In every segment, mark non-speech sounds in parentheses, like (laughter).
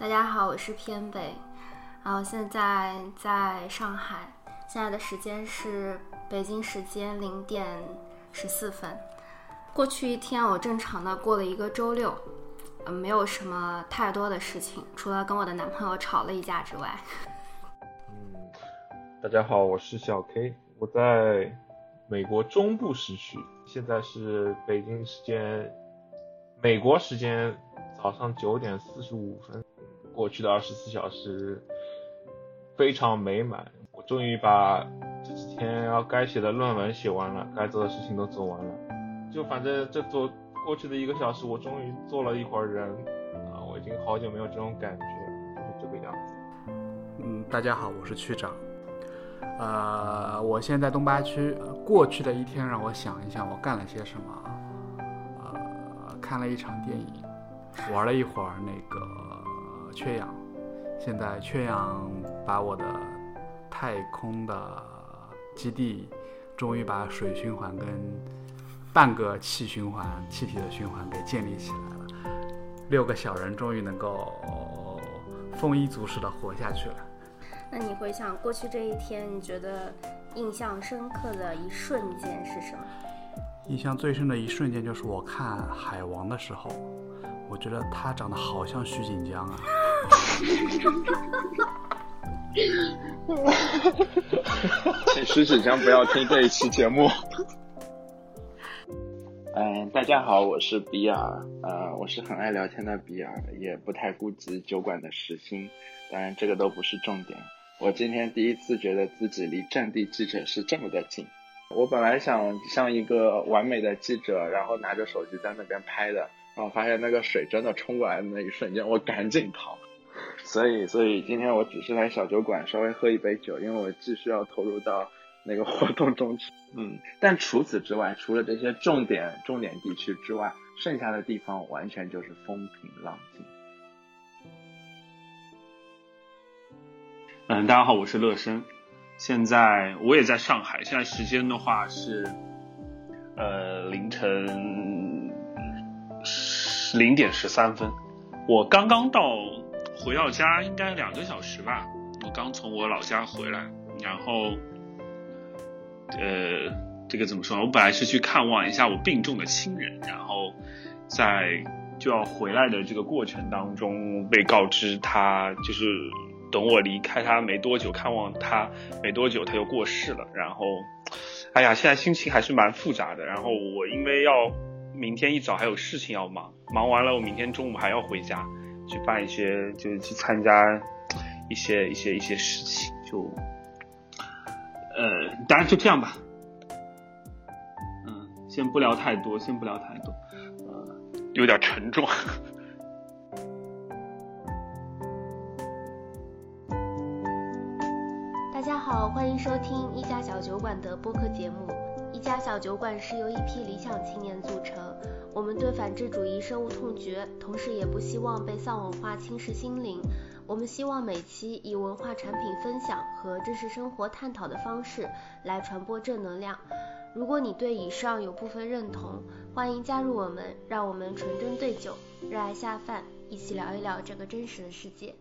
大家好，我是偏北，然后现在在上海，现在的时间是北京时间零点十四分。过去一天我正常的过了一个周六，嗯，没有什么太多的事情，除了跟我的男朋友吵了一架之外。嗯，大家好，我是小 K，我在美国中部时区，现在是北京时间，美国时间早上九点四十五分。过去的二十四小时非常美满，我终于把这几天要该写的论文写完了，该做的事情都做完了。就反正这做过去的一个小时，我终于做了一会儿人啊，我已经好久没有这种感觉，就是这个样子。嗯，大家好，我是区长。呃，我现在东八区。过去的一天让我想一想，我干了些什么？呃，看了一场电影，玩了一会儿那个。缺氧，现在缺氧把我的太空的基地终于把水循环跟半个气循环、气体的循环给建立起来了。六个小人终于能够丰衣足食的活下去了。那你回想过去这一天，你觉得印象深刻的一瞬间是什么？印象最深的一瞬间就是我看海王的时候，我觉得他长得好像徐锦江啊。(laughs) 请徐锦江不要听这一期节目。(laughs) 嗯，大家好，我是比尔，呃，我是很爱聊天的比尔，也不太顾及酒馆的时薪，当然这个都不是重点。我今天第一次觉得自己离战地记者是这么的近。我本来想像一个完美的记者，然后拿着手机在那边拍的，然后发现那个水真的冲过来的那一瞬间，我赶紧跑。(laughs) 所以，所以今天我只是来小酒馆稍微喝一杯酒，因为我继续要投入到那个活动中去。嗯，但除此之外，除了这些重点重点地区之外，剩下的地方完全就是风平浪静。嗯，大家好，我是乐生，现在我也在上海，现在时间的话是呃凌晨零点十三分，我刚刚到。回到家应该两个小时吧，我刚从我老家回来，然后，呃，这个怎么说？我本来是去看望一下我病重的亲人，然后在就要回来的这个过程当中，被告知他就是等我离开他没多久，看望他没多久他就过世了。然后，哎呀，现在心情还是蛮复杂的。然后我因为要明天一早还有事情要忙，忙完了我明天中午还要回家。去办一些，就是去参加一些一些一些事情，就，呃，当然就这样吧，嗯，先不聊太多，先不聊太多，呃，有点沉重。大家好，欢迎收听一家小酒馆的播客节目。一家小酒馆是由一批理想青年组成。我们对反智主义深恶痛绝，同时也不希望被丧文化侵蚀心灵。我们希望每期以文化产品分享和真实生活探讨的方式来传播正能量。如果你对以上有部分认同，欢迎加入我们，让我们纯真对酒，热爱下饭，一起聊一聊这个真实的世界。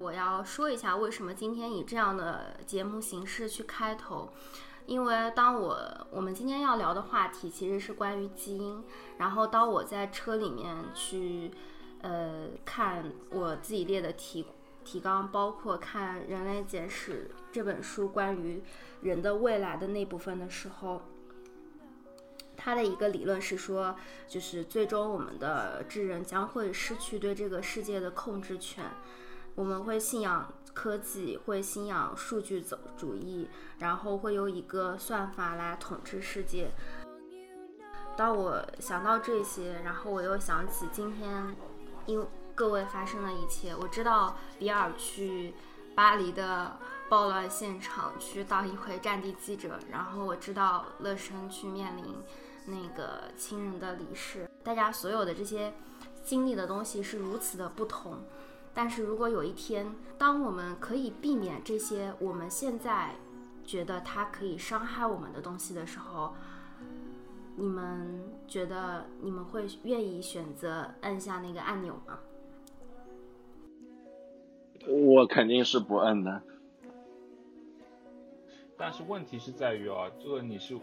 我要说一下为什么今天以这样的节目形式去开头。因为当我我们今天要聊的话题其实是关于基因，然后当我在车里面去呃看我自己列的题提纲，包括看《人类简史》这本书关于人的未来的那部分的时候，他的一个理论是说，就是最终我们的智人将会失去对这个世界的控制权，我们会信仰。科技会信仰数据走主义，然后会有一个算法来统治世界。当我想到这些，然后我又想起今天因各位发生的一切。我知道比尔去巴黎的暴乱现场去当一回战地记者，然后我知道乐生去面临那个亲人的离世。大家所有的这些经历的东西是如此的不同。但是如果有一天，当我们可以避免这些我们现在觉得它可以伤害我们的东西的时候，你们觉得你们会愿意选择按下那个按钮吗？我肯定是不摁的。但是问题是在于啊，这个你是，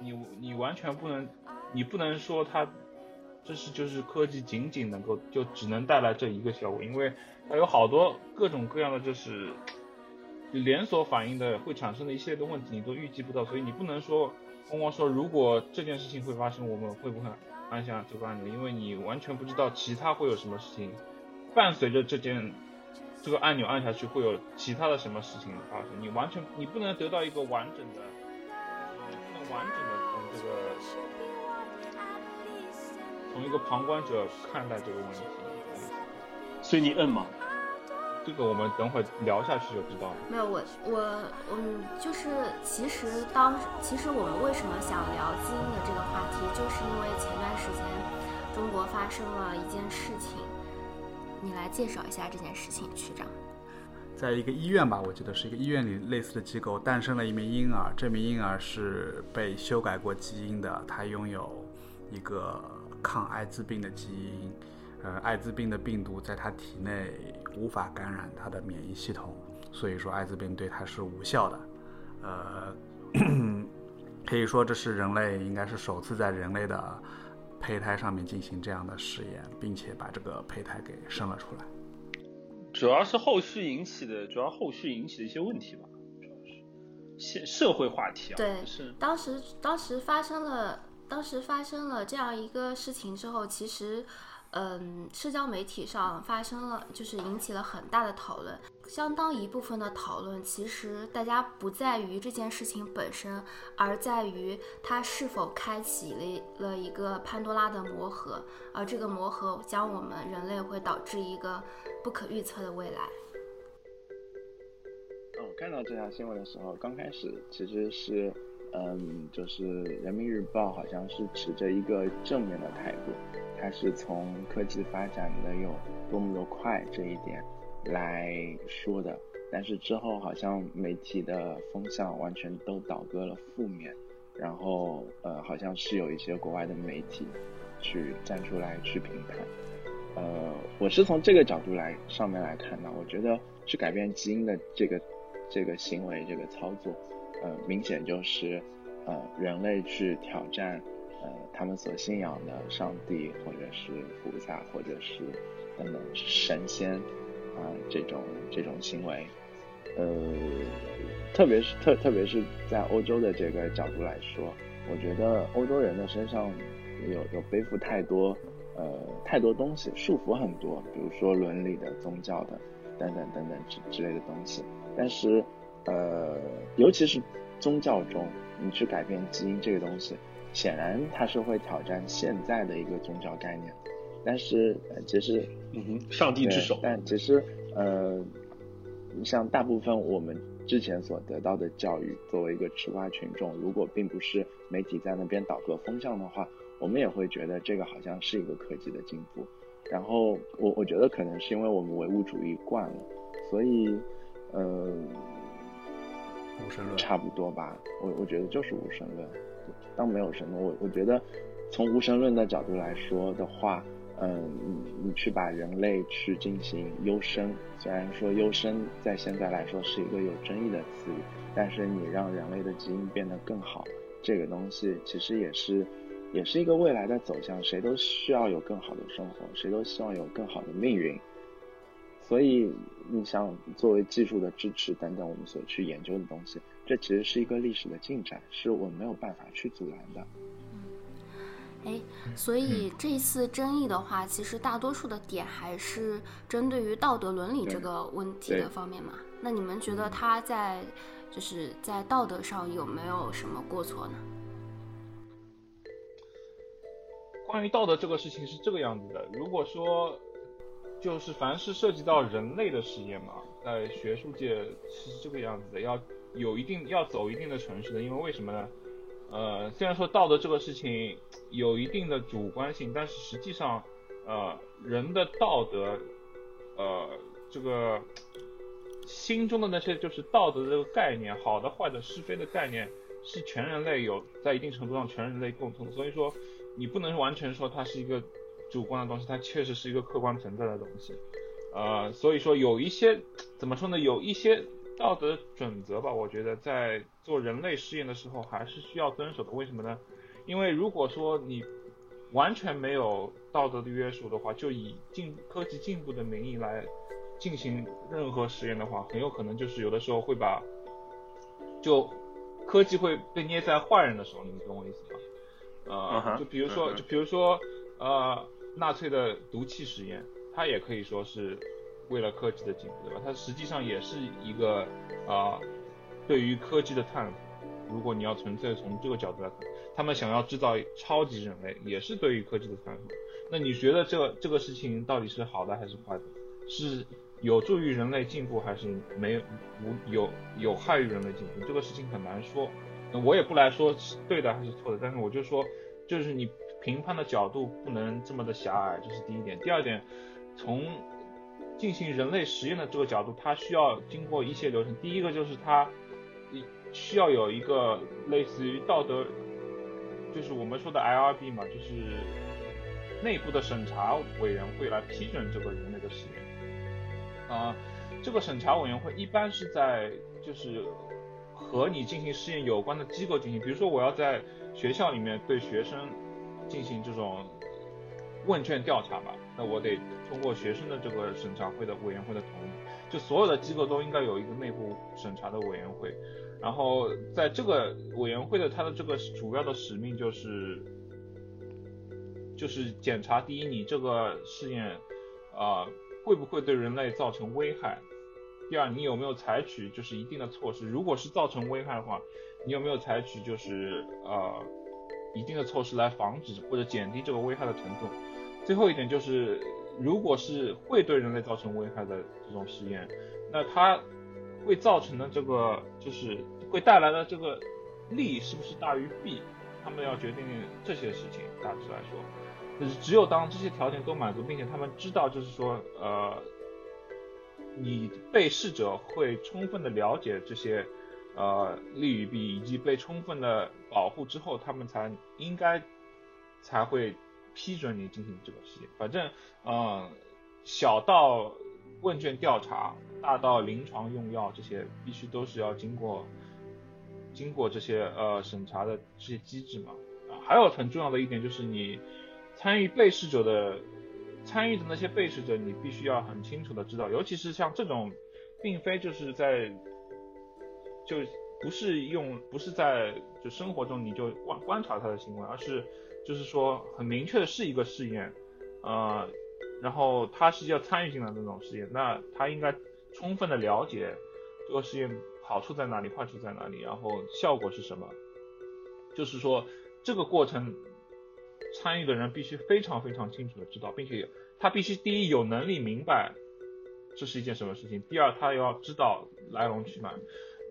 你你完全不能，你不能说它，这是就是科技仅仅能够就只能带来这一个效果，因为它有好多各种各样的就是连锁反应的会产生的一系列的问题，你都预计不到，所以你不能说光光说如果这件事情会发生，我们会不会按下这个按钮，因为你完全不知道其他会有什么事情伴随着这件。这个按钮按下去会有其他的什么事情发生？你完全你不能得到一个完整的，你不能完整的从这个从一个旁观者看待这个问题。所以你摁吗？这个我们等会聊下去就知道了。没有我我嗯，就是其实当其实我们为什么想聊基因的这个话题，就是因为前段时间中国发生了一件事情。你来介绍一下这件事情，区长。在一个医院吧，我记得是一个医院里类似的机构，诞生了一名婴儿。这名婴儿是被修改过基因的，他拥有一个抗艾滋病的基因。呃，艾滋病的病毒在他体内无法感染他的免疫系统，所以说艾滋病对他是无效的。呃，可以说这是人类应该是首次在人类的。胚胎上面进行这样的实验，并且把这个胚胎给生了出来，主要是后续引起的，主要后续引起的一些问题吧，主要是现社会话题啊。对，是当时当时发生了，当时发生了这样一个事情之后，其实。嗯，社交媒体上发生了，就是引起了很大的讨论。相当一部分的讨论，其实大家不在于这件事情本身，而在于它是否开启了了一个潘多拉的魔盒，而这个魔盒将我们人类会导致一个不可预测的未来。我看到这条新闻的时候，刚开始其实是，嗯，就是人民日报好像是持着一个正面的态度。它是从科技发展的有多么的快这一点来说的，但是之后好像媒体的风向完全都倒戈了负面，然后呃好像是有一些国外的媒体去站出来去评判，呃我是从这个角度来上面来看的，我觉得去改变基因的这个这个行为这个操作，呃明显就是呃人类去挑战。呃，他们所信仰的上帝，或者是菩萨，或者是等等神仙啊，这种这种行为，呃，特别是特特别是在欧洲的这个角度来说，我觉得欧洲人的身上有有背负太多呃太多东西，束缚很多，比如说伦理的、宗教的等等等等之之类的东西。但是呃，尤其是宗教中，你去改变基因这个东西。显然，它是会挑战现在的一个宗教概念，但是其实，嗯哼，上帝之手。但其实，呃，像大部分我们之前所得到的教育，作为一个吃瓜群众，如果并不是媒体在那边倒戈风向的话，我们也会觉得这个好像是一个科技的进步。然后，我我觉得可能是因为我们唯物主义惯了，所以，呃，差不多吧。我我觉得就是无神论。当没有什么，我我觉得，从无神论的角度来说的话，嗯，你你去把人类去进行优生，虽然说优生在现在来说是一个有争议的词语，但是你让人类的基因变得更好，这个东西其实也是，也是一个未来的走向。谁都需要有更好的生活，谁都希望有更好的命运。所以，你像作为技术的支持等等，我们所去研究的东西。这其实是一个历史的进展，是我们没有办法去阻拦的。哎，所以这一次争议的话，其实大多数的点还是针对于道德伦理这个问题的方面嘛。那你们觉得他在就是在道德上有没有什么过错呢？关于道德这个事情是这个样子的，如果说就是凡是涉及到人类的实验嘛，在学术界是这个样子的，要。有一定要走一定的程序的，因为为什么呢？呃，虽然说道德这个事情有一定的主观性，但是实际上，呃，人的道德，呃，这个心中的那些就是道德这个概念，好的、坏的、是非的概念，是全人类有在一定程度上全人类共通。所以说，你不能完全说它是一个主观的东西，它确实是一个客观存在的东西。呃，所以说有一些怎么说呢，有一些道德准则吧，我觉得在做人类试验的时候还是需要遵守的。为什么呢？因为如果说你完全没有道德的约束的话，就以进科技进步的名义来进行任何实验的话，很有可能就是有的时候会把就科技会被捏在坏人的手里，你懂我意思吗？呃，就比如说，就比如说，呃，纳粹的毒气实验，它也可以说是为了科技的进步，对吧？它实际上也是一个啊，对于科技的探索。如果你要纯粹从这个角度来看，他们想要制造超级人类，也是对于科技的探索。那你觉得这个这个事情到底是好的还是坏的？是有助于人类进步，还是没有无有有害于人类进步？这个事情很难说。那我也不来说是对的还是错的，但是我就说，就是你评判的角度不能这么的狭隘，这是第一点。第二点，从进行人类实验的这个角度，它需要经过一些流程。第一个就是它需要有一个类似于道德，就是我们说的 IRB 嘛，就是内部的审查委员会来批准这个人类的实验。啊，这个审查委员会一般是在就是。和你进行试验有关的机构进行，比如说我要在学校里面对学生进行这种问卷调查吧，那我得通过学生的这个审查会的委员会的同意，就所有的机构都应该有一个内部审查的委员会，然后在这个委员会的它的这个主要的使命就是就是检查第一你这个试验啊会不会对人类造成危害。第二，你有没有采取就是一定的措施？如果是造成危害的话，你有没有采取就是呃一定的措施来防止或者减低这个危害的程度？最后一点就是，如果是会对人类造成危害的这种实验，那它会造成的这个就是会带来的这个利是不是大于弊？他们要决定这些事情。大致来说，就是只有当这些条件都满足，并且他们知道就是说呃。你被试者会充分的了解这些，呃利与弊，以及被充分的保护之后，他们才应该才会批准你进行这个实验。反正，嗯，小到问卷调查，大到临床用药，这些必须都是要经过经过这些呃审查的这些机制嘛。啊，还有很重要的一点就是你参与被试者的。参与的那些被试者，你必须要很清楚的知道，尤其是像这种，并非就是在，就不是用，不是在就生活中你就观观察他的行为，而是就是说很明确的是一个试验，呃，然后他是要参与进来的那种试验，那他应该充分的了解这个试验好处在哪里，坏处在哪里，然后效果是什么，就是说这个过程。参与的人必须非常非常清楚的知道，并且他必须第一有能力明白这是一件什么事情，第二他要知道来龙去脉。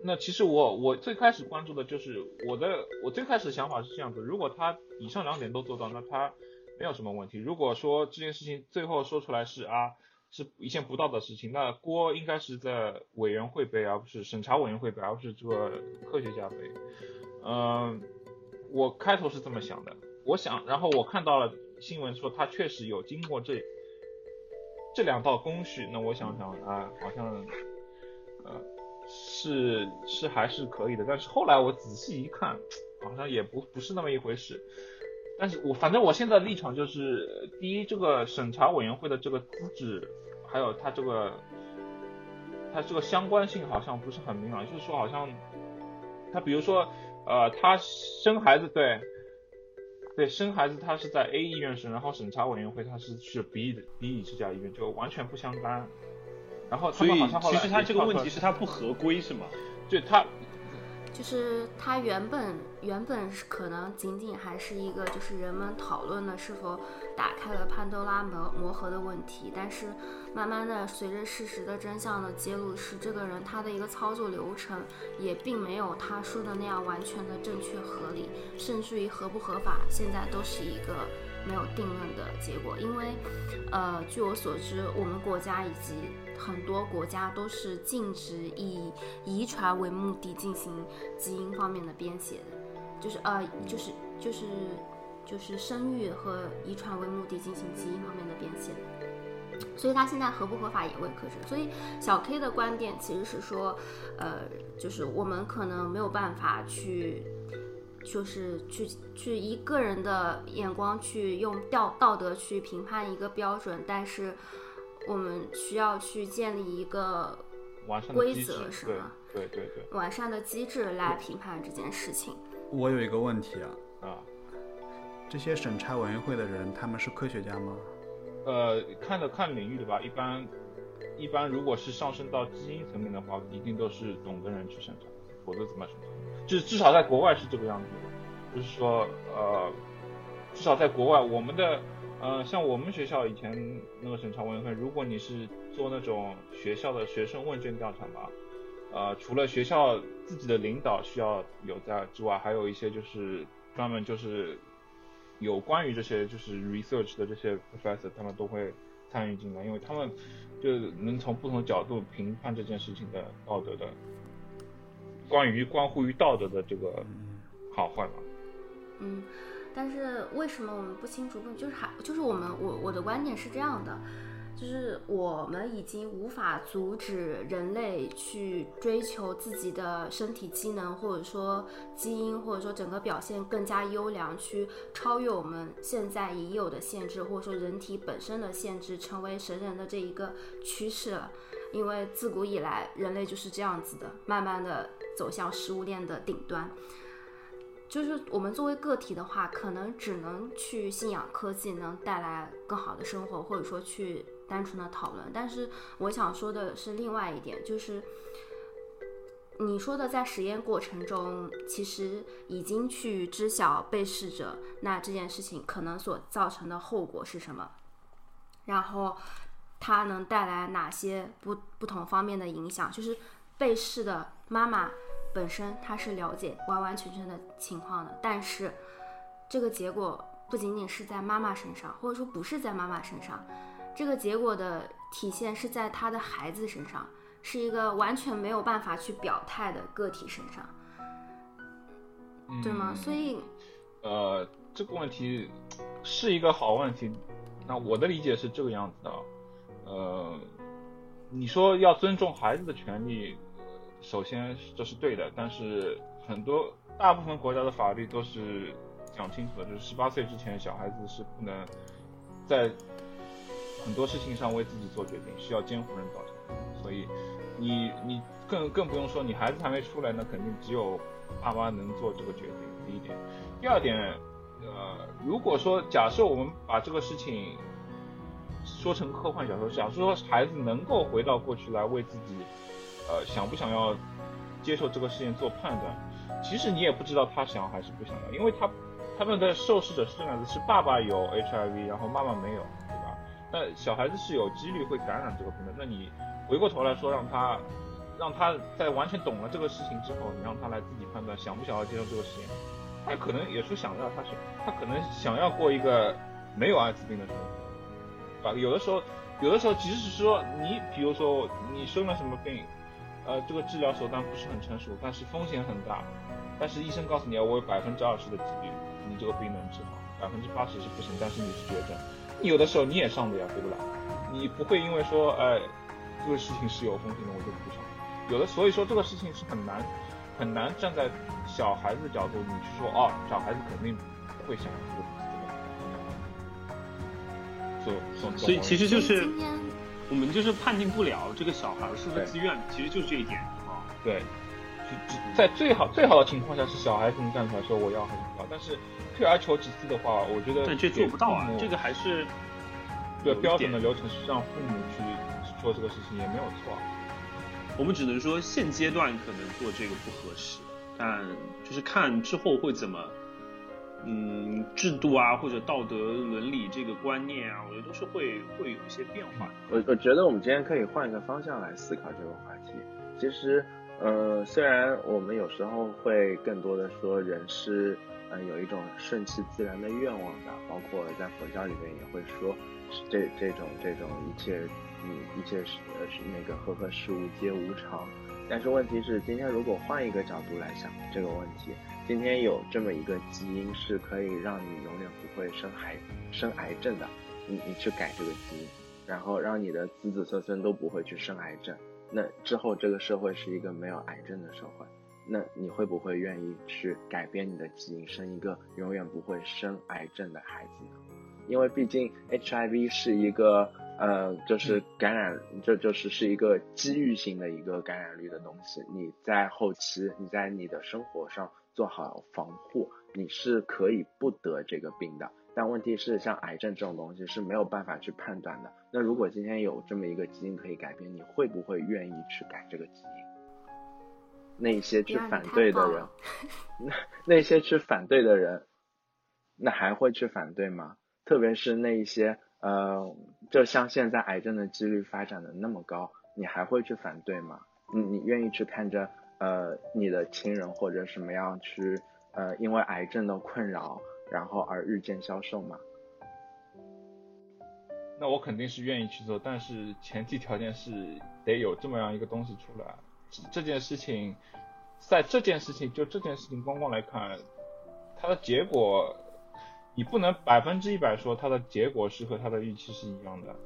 那其实我我最开始关注的就是我的我最开始想法是这样子，如果他以上两点都做到，那他没有什么问题。如果说这件事情最后说出来是啊是一件不道德事情，那锅应该是在委员会背，而不是审查委员会背，而不是这个科学家背。嗯，我开头是这么想的。我想，然后我看到了新闻说他确实有经过这这两道工序，那我想想啊，好像呃是是还是可以的，但是后来我仔细一看，好像也不不是那么一回事。但是我反正我现在立场就是，第一，这个审查委员会的这个资质，还有他这个他这个相关性好像不是很明朗，就是说好像他比如说呃他生孩子对。对，生孩子他是在 A 医院生，然后审查委员会他是去 B 的 B 这家医院，就完全不相干。然后他们好像其实他这个问题是他不合规是吗？就他。就是它原本原本是可能仅仅还是一个就是人们讨论的是否打开了潘多拉魔魔盒的问题，但是慢慢的随着事实的真相的揭露，是这个人他的一个操作流程也并没有他说的那样完全的正确合理，甚至于合不合法，现在都是一个。没有定论的结果，因为，呃，据我所知，我们国家以及很多国家都是禁止以遗传为目的进行基因方面的编写的，就是呃，就是就是就是生育和遗传为目的进行基因方面的编写的。所以它现在合不合法也未可知。所以小 K 的观点其实是说，呃，就是我们可能没有办法去，就是去去以个人的眼光去用道道德去评判一个标准，但是我们需要去建立一个完善的规则，是吗？对对对对完善的机制来评判这件事情。我有一个问题啊，啊。这些审查委员会的人，他们是科学家吗？呃，看的看领域的吧，一般一般如果是上升到基因层面的话，一定都是懂的人去审查，否则怎么审查？至至少在国外是这个样子的，就是说呃，至少在国外，我们的呃，像我们学校以前那个审查委员会，如果你是做那种学校的学生问卷调查嘛，呃，除了学校自己的领导需要有在之外，还有一些就是专门就是。有关于这些就是 research 的这些 professor，他们都会参与进来，因为他们就能从不同角度评判这件事情的道德的，关于关乎于道德的这个好坏嘛。嗯，但是为什么我们不清楚？就是还就是我们我我的观点是这样的。就是我们已经无法阻止人类去追求自己的身体机能，或者说基因，或者说整个表现更加优良，去超越我们现在已有的限制，或者说人体本身的限制，成为神人的这一个趋势了。因为自古以来，人类就是这样子的，慢慢的走向食物链的顶端。就是我们作为个体的话，可能只能去信仰科技能带来更好的生活，或者说去。单纯的讨论，但是我想说的是另外一点，就是你说的在实验过程中，其实已经去知晓被试者那这件事情可能所造成的后果是什么，然后它能带来哪些不不同方面的影响，就是被试的妈妈本身他是了解完完全全的情况的，但是这个结果不仅仅是在妈妈身上，或者说不是在妈妈身上。这个结果的体现是在他的孩子身上，是一个完全没有办法去表态的个体身上，对吗？所以，呃，这个问题是一个好问题。那我的理解是这个样子的，呃，你说要尊重孩子的权利，首先这是对的，但是很多大部分国家的法律都是讲清楚的，就是十八岁之前小孩子是不能在。很多事情上为自己做决定，需要监护人到场，所以你你更更不用说，你孩子还没出来，那肯定只有爸妈能做这个决定。第一点，第二点，呃，如果说假设我们把这个事情说成科幻小说，假设说孩子能够回到过去来为自己，呃，想不想要接受这个事情做判断，其实你也不知道他想还是不想要，因为他他们的受试者是这样子，是爸爸有 HIV，然后妈妈没有。对吧那小孩子是有几率会感染这个病的。那你回过头来说，让他，让他在完全懂了这个事情之后，你让他来自己判断想不想要接受这个实验，他可能也是想要，他是他可能想要过一个没有艾滋病的生活，啊，有的时候，有的时候即使说你，比如说你生了什么病，呃，这个治疗手段不是很成熟，但是风险很大，但是医生告诉你，我有百分之二十的几率，你这个病能治好，百分之八十是不行，但是你是绝症。有的时候你也上的呀，对不啦？你不会因为说，哎，这个事情是有风险的，我就不上。有的，所以说这个事情是很难，很难站在小孩子的角度，你去说，哦，小孩子肯定不会想这个，所所以其实就是我们就是判定不了这个小孩是不是自愿的，其实就是这一点啊。对，在最好最好的情况下是小孩子能站出来说我要还是不要，但是。退而求其次的话，我觉得但这做不到啊，这个还是对标准的流程是让父母去做这个事情也没有错。我们只能说现阶段可能做这个不合适，但就是看之后会怎么，嗯，制度啊或者道德伦理这个观念啊，我觉得都是会会有一些变化。我我觉得我们今天可以换一个方向来思考这个话题。其实，呃，虽然我们有时候会更多的说人是。嗯，有一种顺其自然的愿望的，包括在佛教里面也会说，这这种这种一切，嗯，一切是呃是那个和合事物皆无常。但是问题是，今天如果换一个角度来想这个问题，今天有这么一个基因是可以让你永远不会生癌生癌症的，你你去改这个基因，然后让你的子子孙孙都不会去生癌症，那之后这个社会是一个没有癌症的社会，那你会不会愿意去改变你的基因，生一个永远不会生癌症的孩子呢？因为毕竟 HIV 是一个呃，就是感染，这就是是一个机遇性的一个感染率的东西。你在后期，你在你的生活上做好防护，你是可以不得这个病的。但问题是，像癌症这种东西是没有办法去判断的。那如果今天有这么一个基因可以改变，你会不会愿意去改这个基因？那些去反对的人，(laughs) 那那些去反对的人，那还会去反对吗？特别是那一些呃，就像现在癌症的几率发展的那么高，你还会去反对吗？你你愿意去看着呃你的亲人或者什么样去呃因为癌症的困扰？然后而日渐消瘦嘛？那我肯定是愿意去做，但是前提条件是得有这么样一个东西出来。这件事情，在这件事情就这件事情光光来看，它的结果，你不能百分之一百说它的结果是和它的预期是一样的。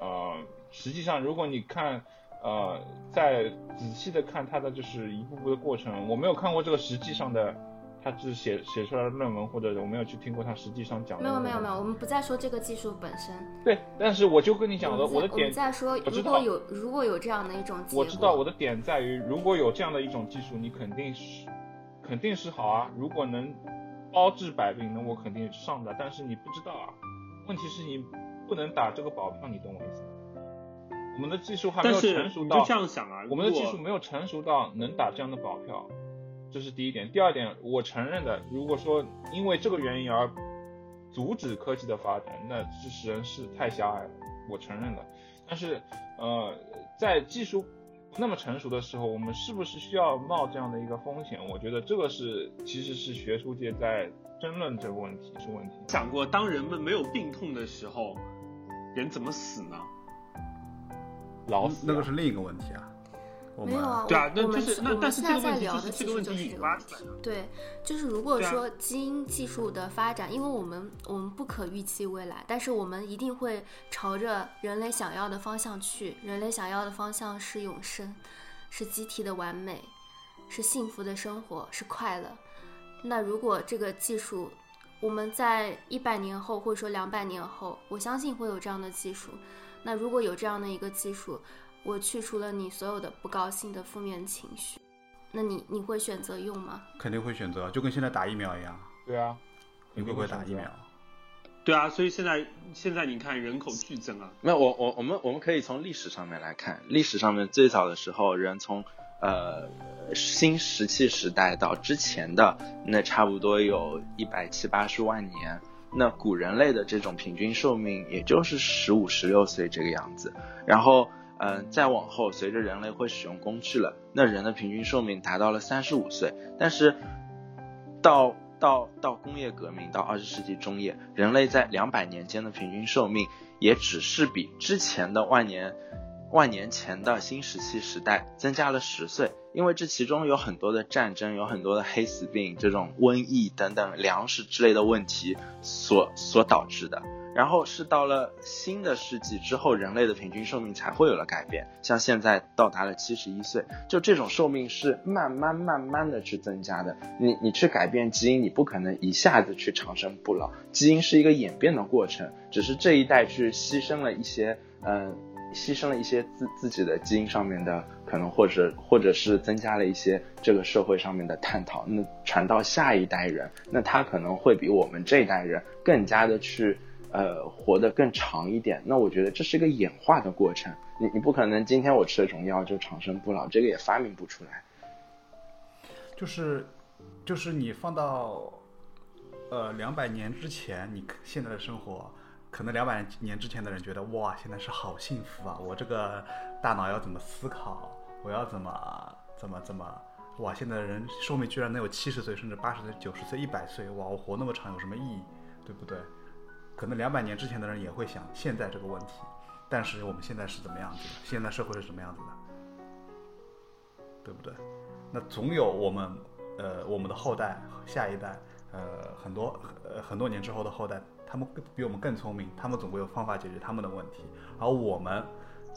呃，实际上如果你看，呃，再仔细的看它的就是一步步的过程，我没有看过这个实际上的。他只是写写出来的论文，或者我没有去听过他实际上讲的。没有没有没有，我们不再说这个技术本身。对，但是我就跟你讲的，我的点。在说，如果有如果有这样的一种技术，我知道我的点在于，如果有这样的一种技术，你肯定是肯定是好啊。如果能包治百病，那我肯定上的。但是你不知道啊，问题是你不能打这个保票，你懂我意思？我们的技术还没有成熟到，就这样想啊，我们的技术没有成熟到能打这样的保票。这是第一点，第二点，我承认的，如果说因为这个原因而阻止科技的发展，那这使人是太狭隘了，我承认的。但是，呃，在技术那么成熟的时候，我们是不是需要冒这样的一个风险？我觉得这个是其实是学术界在争论这个问题是问题。想过，当人们没有病痛的时候，人怎么死呢？老死，那个是另一个问题啊。没有啊，对啊，我们是我们现在在聊的其实就是这个问题。对，就是如果说基因技术的发展，因为我们我们不可预期未来，但是我们一定会朝着人类想要的方向去。人类想要的方向是永生，是集体的完美，是幸福的生活，是快乐。那如果这个技术，我们在一百年后或者说两百年后，我相信会有这样的技术。那如果有这样的一个技术，我去除了你所有的不高兴的负面情绪，那你你会选择用吗？肯定会选择，就跟现在打疫苗一样。对啊，你会不会打疫苗？对啊，所以现在现在你看人口剧增啊。没有，我我我们我们可以从历史上面来看，历史上面最早的时候，人从呃新石器时代到之前的那差不多有一百七八十万年，那古人类的这种平均寿命也就是十五十六岁这个样子，然后。嗯，再往后，随着人类会使用工具了，那人的平均寿命达到了三十五岁。但是，到到到工业革命，到二十世纪中叶，人类在两百年间的平均寿命也只是比之前的万年万年前的新石器时代增加了十岁。因为这其中有很多的战争，有很多的黑死病、这种瘟疫等等粮食之类的问题所所导致的。然后是到了新的世纪之后，人类的平均寿命才会有了改变，像现在到达了七十一岁，就这种寿命是慢慢慢慢的去增加的。你你去改变基因，你不可能一下子去长生不老，基因是一个演变的过程，只是这一代去牺牲了一些，嗯，牺牲了一些自自己的基因上面的可能，或者或者是增加了一些这个社会上面的探讨，那传到下一代人，那他可能会比我们这一代人更加的去。呃，活得更长一点，那我觉得这是一个演化的过程。你你不可能今天我吃了种药就长生不老，这个也发明不出来。就是，就是你放到呃两百年之前，你现在的生活，可能两百年之前的人觉得哇，现在是好幸福啊！我这个大脑要怎么思考？我要怎么怎么怎么？哇，现在的人寿命居然能有七十岁，甚至八十岁、九十岁、一百岁！哇，我活那么长有什么意义？对不对？可能两百年之前的人也会想现在这个问题，但是我们现在是怎么样子的？现在社会是什么样子的？对不对？那总有我们，呃，我们的后代、下一代，呃，很多呃很多年之后的后代，他们比我们更聪明，他们总会有方法解决他们的问题。而我们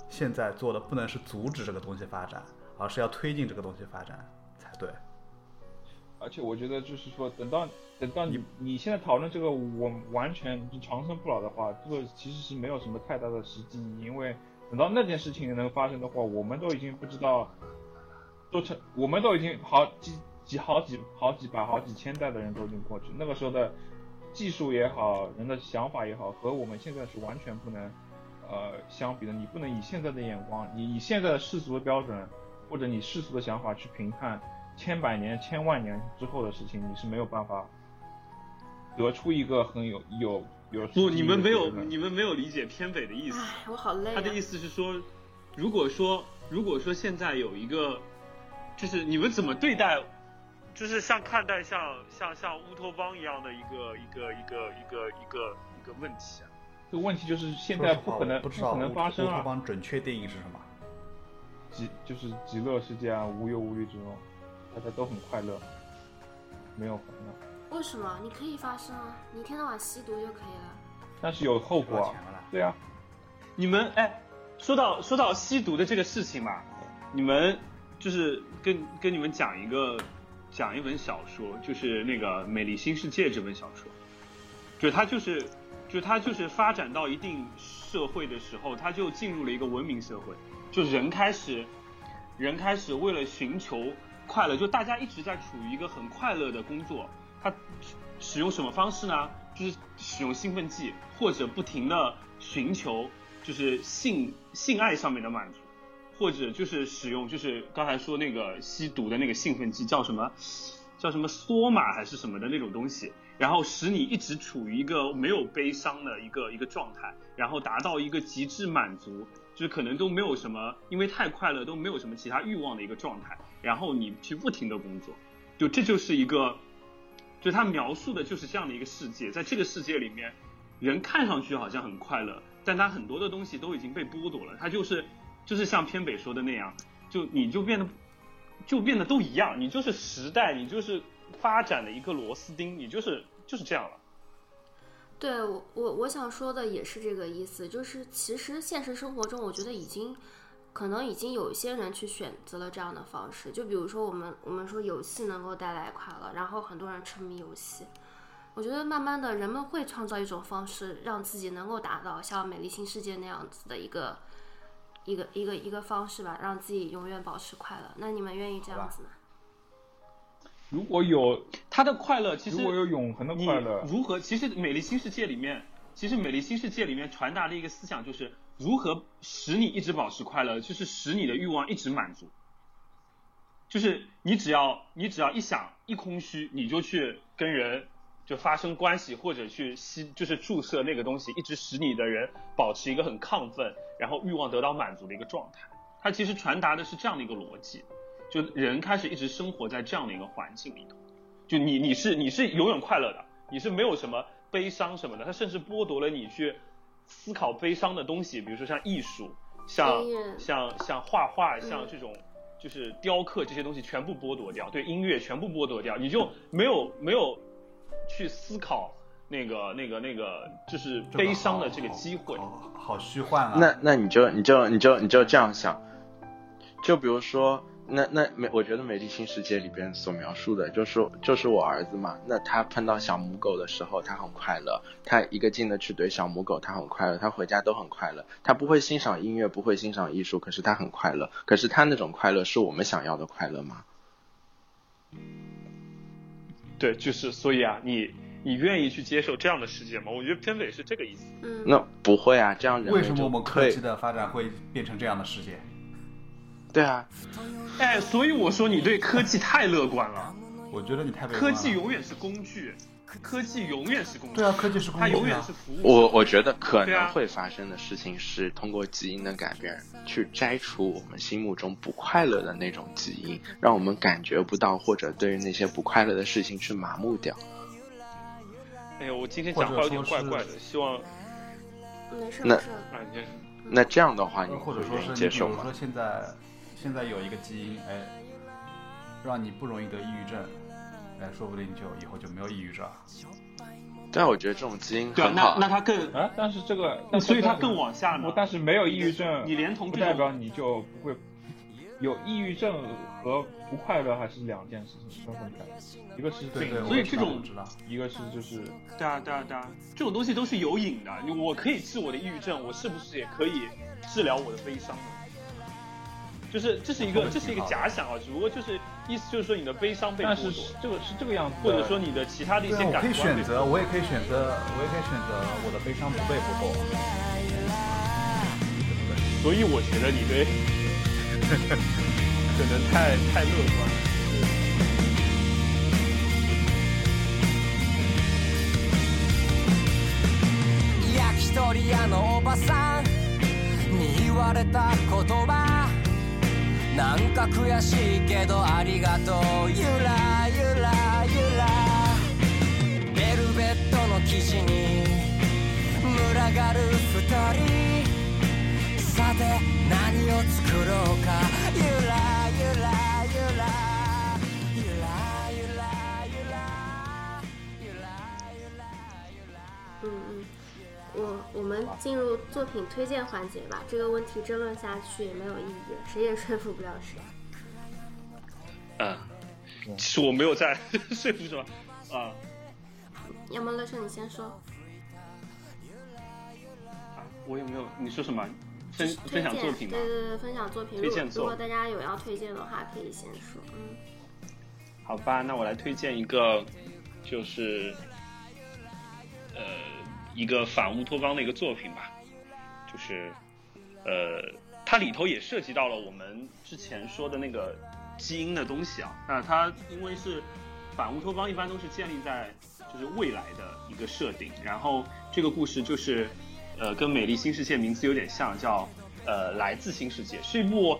现在做的不能是阻止这个东西发展，而是要推进这个东西发展才对。而且我觉得就是说，等到等到你你现在讨论这个，我完全长生不老的话，这个其实是没有什么太大的实际意义，因为等到那件事情能发生的话，我们都已经不知道，都成，我们都已经好几几好几好几百好几千代的人都已经过去，那个时候的技术也好，人的想法也好，和我们现在是完全不能呃相比的。你不能以现在的眼光，你以现在的世俗的标准，或者你世俗的想法去评判。千百年、千万年之后的事情，你是没有办法得出一个很有有有不，你们没有你们没有理解偏北的意思。唉，我好累。他的意思是说，如果说如果说现在有一个，就是你们怎么对待，就是像看待像像像乌托邦一样的一个一个一个一个一个一个问题啊？这个问题就是现在不可能不可能发生啊！乌托邦准确定义是什么？极就是极乐世界啊，无忧无虑之中。大家都很快乐，没有烦恼。为什么？你可以发生啊，你一天到晚吸毒就可以了。但是有后果。对啊。你们哎，说到说到吸毒的这个事情嘛，你们就是跟跟你们讲一个讲一本小说，就是那个《美丽新世界》这本小说，就它就是就它就是发展到一定社会的时候，它就进入了一个文明社会，就人开始人开始为了寻求。快乐就大家一直在处于一个很快乐的工作，他使用什么方式呢？就是使用兴奋剂，或者不停的寻求就是性性爱上面的满足，或者就是使用就是刚才说那个吸毒的那个兴奋剂叫什么？叫什么梭马还是什么的那种东西，然后使你一直处于一个没有悲伤的一个一个状态，然后达到一个极致满足，就是可能都没有什么，因为太快乐都没有什么其他欲望的一个状态。然后你去不停的工作，就这就是一个，就他描述的就是这样的一个世界，在这个世界里面，人看上去好像很快乐，但他很多的东西都已经被剥夺了。他就是，就是像偏北说的那样，就你就变得，就变得都一样，你就是时代，你就是发展的一个螺丝钉，你就是就是这样了。对我我我想说的也是这个意思，就是其实现实生活中，我觉得已经。可能已经有一些人去选择了这样的方式，就比如说我们我们说游戏能够带来快乐，然后很多人沉迷游戏。我觉得慢慢的人们会创造一种方式，让自己能够达到像《美丽新世界》那样子的一个一个一个一个方式吧，让自己永远保持快乐。那你们愿意这样子吗？如果有他的快乐，其实如果有永恒的快乐，如何？其实《美丽新世界》里面，其实《美丽新世界》里面传达的一个思想就是。如何使你一直保持快乐？就是使你的欲望一直满足。就是你只要你只要一想一空虚，你就去跟人就发生关系，或者去吸，就是注射那个东西，一直使你的人保持一个很亢奋，然后欲望得到满足的一个状态。它其实传达的是这样的一个逻辑，就人开始一直生活在这样的一个环境里头。就你你是你是永远快乐的，你是没有什么悲伤什么的，它甚至剥夺了你去。思考悲伤的东西，比如说像艺术，像像像画画，像这种就是雕刻这些东西全部剥夺掉，对音乐全部剥夺掉，你就没有没有去思考那个那个那个就是悲伤的这个机会，好虚幻啊！那那你就你就你就你就这样想，就比如说。那那美，我觉得《美丽新世界》里边所描述的，就是就是我儿子嘛。那他碰到小母狗的时候，他很快乐。他一个劲的去怼小母狗，他很快乐。他回家都很快乐。他不会欣赏音乐，不会欣赏艺术，可是他很快乐。可是他那种快乐是我们想要的快乐吗？对，就是所以啊，你你愿意去接受这样的世界吗？我觉得片尾是这个意思。嗯，那不会啊，这样人为什么我们科技的发展会变成这样的世界？对啊，哎，所以我说你对科技太乐观了。我觉得你太科技永远是工具，科技永远是工具。对啊，科技是工具，它永远是服务。我我觉得可能会发生的事情是通过基因的改变，去摘除我们心目中不快乐的那种基因，让我们感觉不到，或者对于那些不快乐的事情去麻木掉。哎呀，我今天讲话有点怪怪的，希望没事那那这样的话，你或者说是接受吗？比如说现在。现在有一个基因，哎，让你不容易得抑郁症，哎，说不定就以后就没有抑郁症。但我觉得这种基因对啊，很好那那他更，啊，但是这个，那所以他更往下不呢。但是没有抑郁症，你连同不代表你就不会有抑郁症和不快乐还是两件事情，分分开。一个是病，对对，所以这种知道，一个是就是对啊，对啊，对啊，这种东西都是有瘾的。我可以治我的抑郁症，我是不是也可以治疗我的悲伤呢？就是这是一个这是一个假想啊，只不过就是意思就是说你的悲伤被但是剥夺，这个是这个样子的，或者说你的其他的一对啊，我可以些感官被选择，我也可以选择，我也可以选择我的悲伤不被剥夺。所以我觉得你对(laughs) 可能太太乐观了。焼き鳥屋のおばさんに言われた言葉 なんか悔しいけどありがとう。ゆらゆらゆら。ベルベットの生地に群がる二人。さて何を作ろうか。ゆらゆら我我们进入作品推荐环节吧。这个问题争论下去也没有意义，谁也说服不了谁。嗯，其实我没有在 (laughs) 说服什么啊要么乐生你先说，啊，我有没有？你说什么？分分享作品吗对？对对，分享作品。如果推荐作如果大家有要推荐的话，可以先说。嗯，好吧，那我来推荐一个，就是呃一个反乌托邦的一个作品吧，就是呃它里头也涉及到了我们之前说的那个基因的东西啊。那它因为是反乌托邦，一般都是建立在就是未来的一个设定，然后这个故事就是呃跟《美丽新世界》名字有点像，叫呃来自新世界，是一部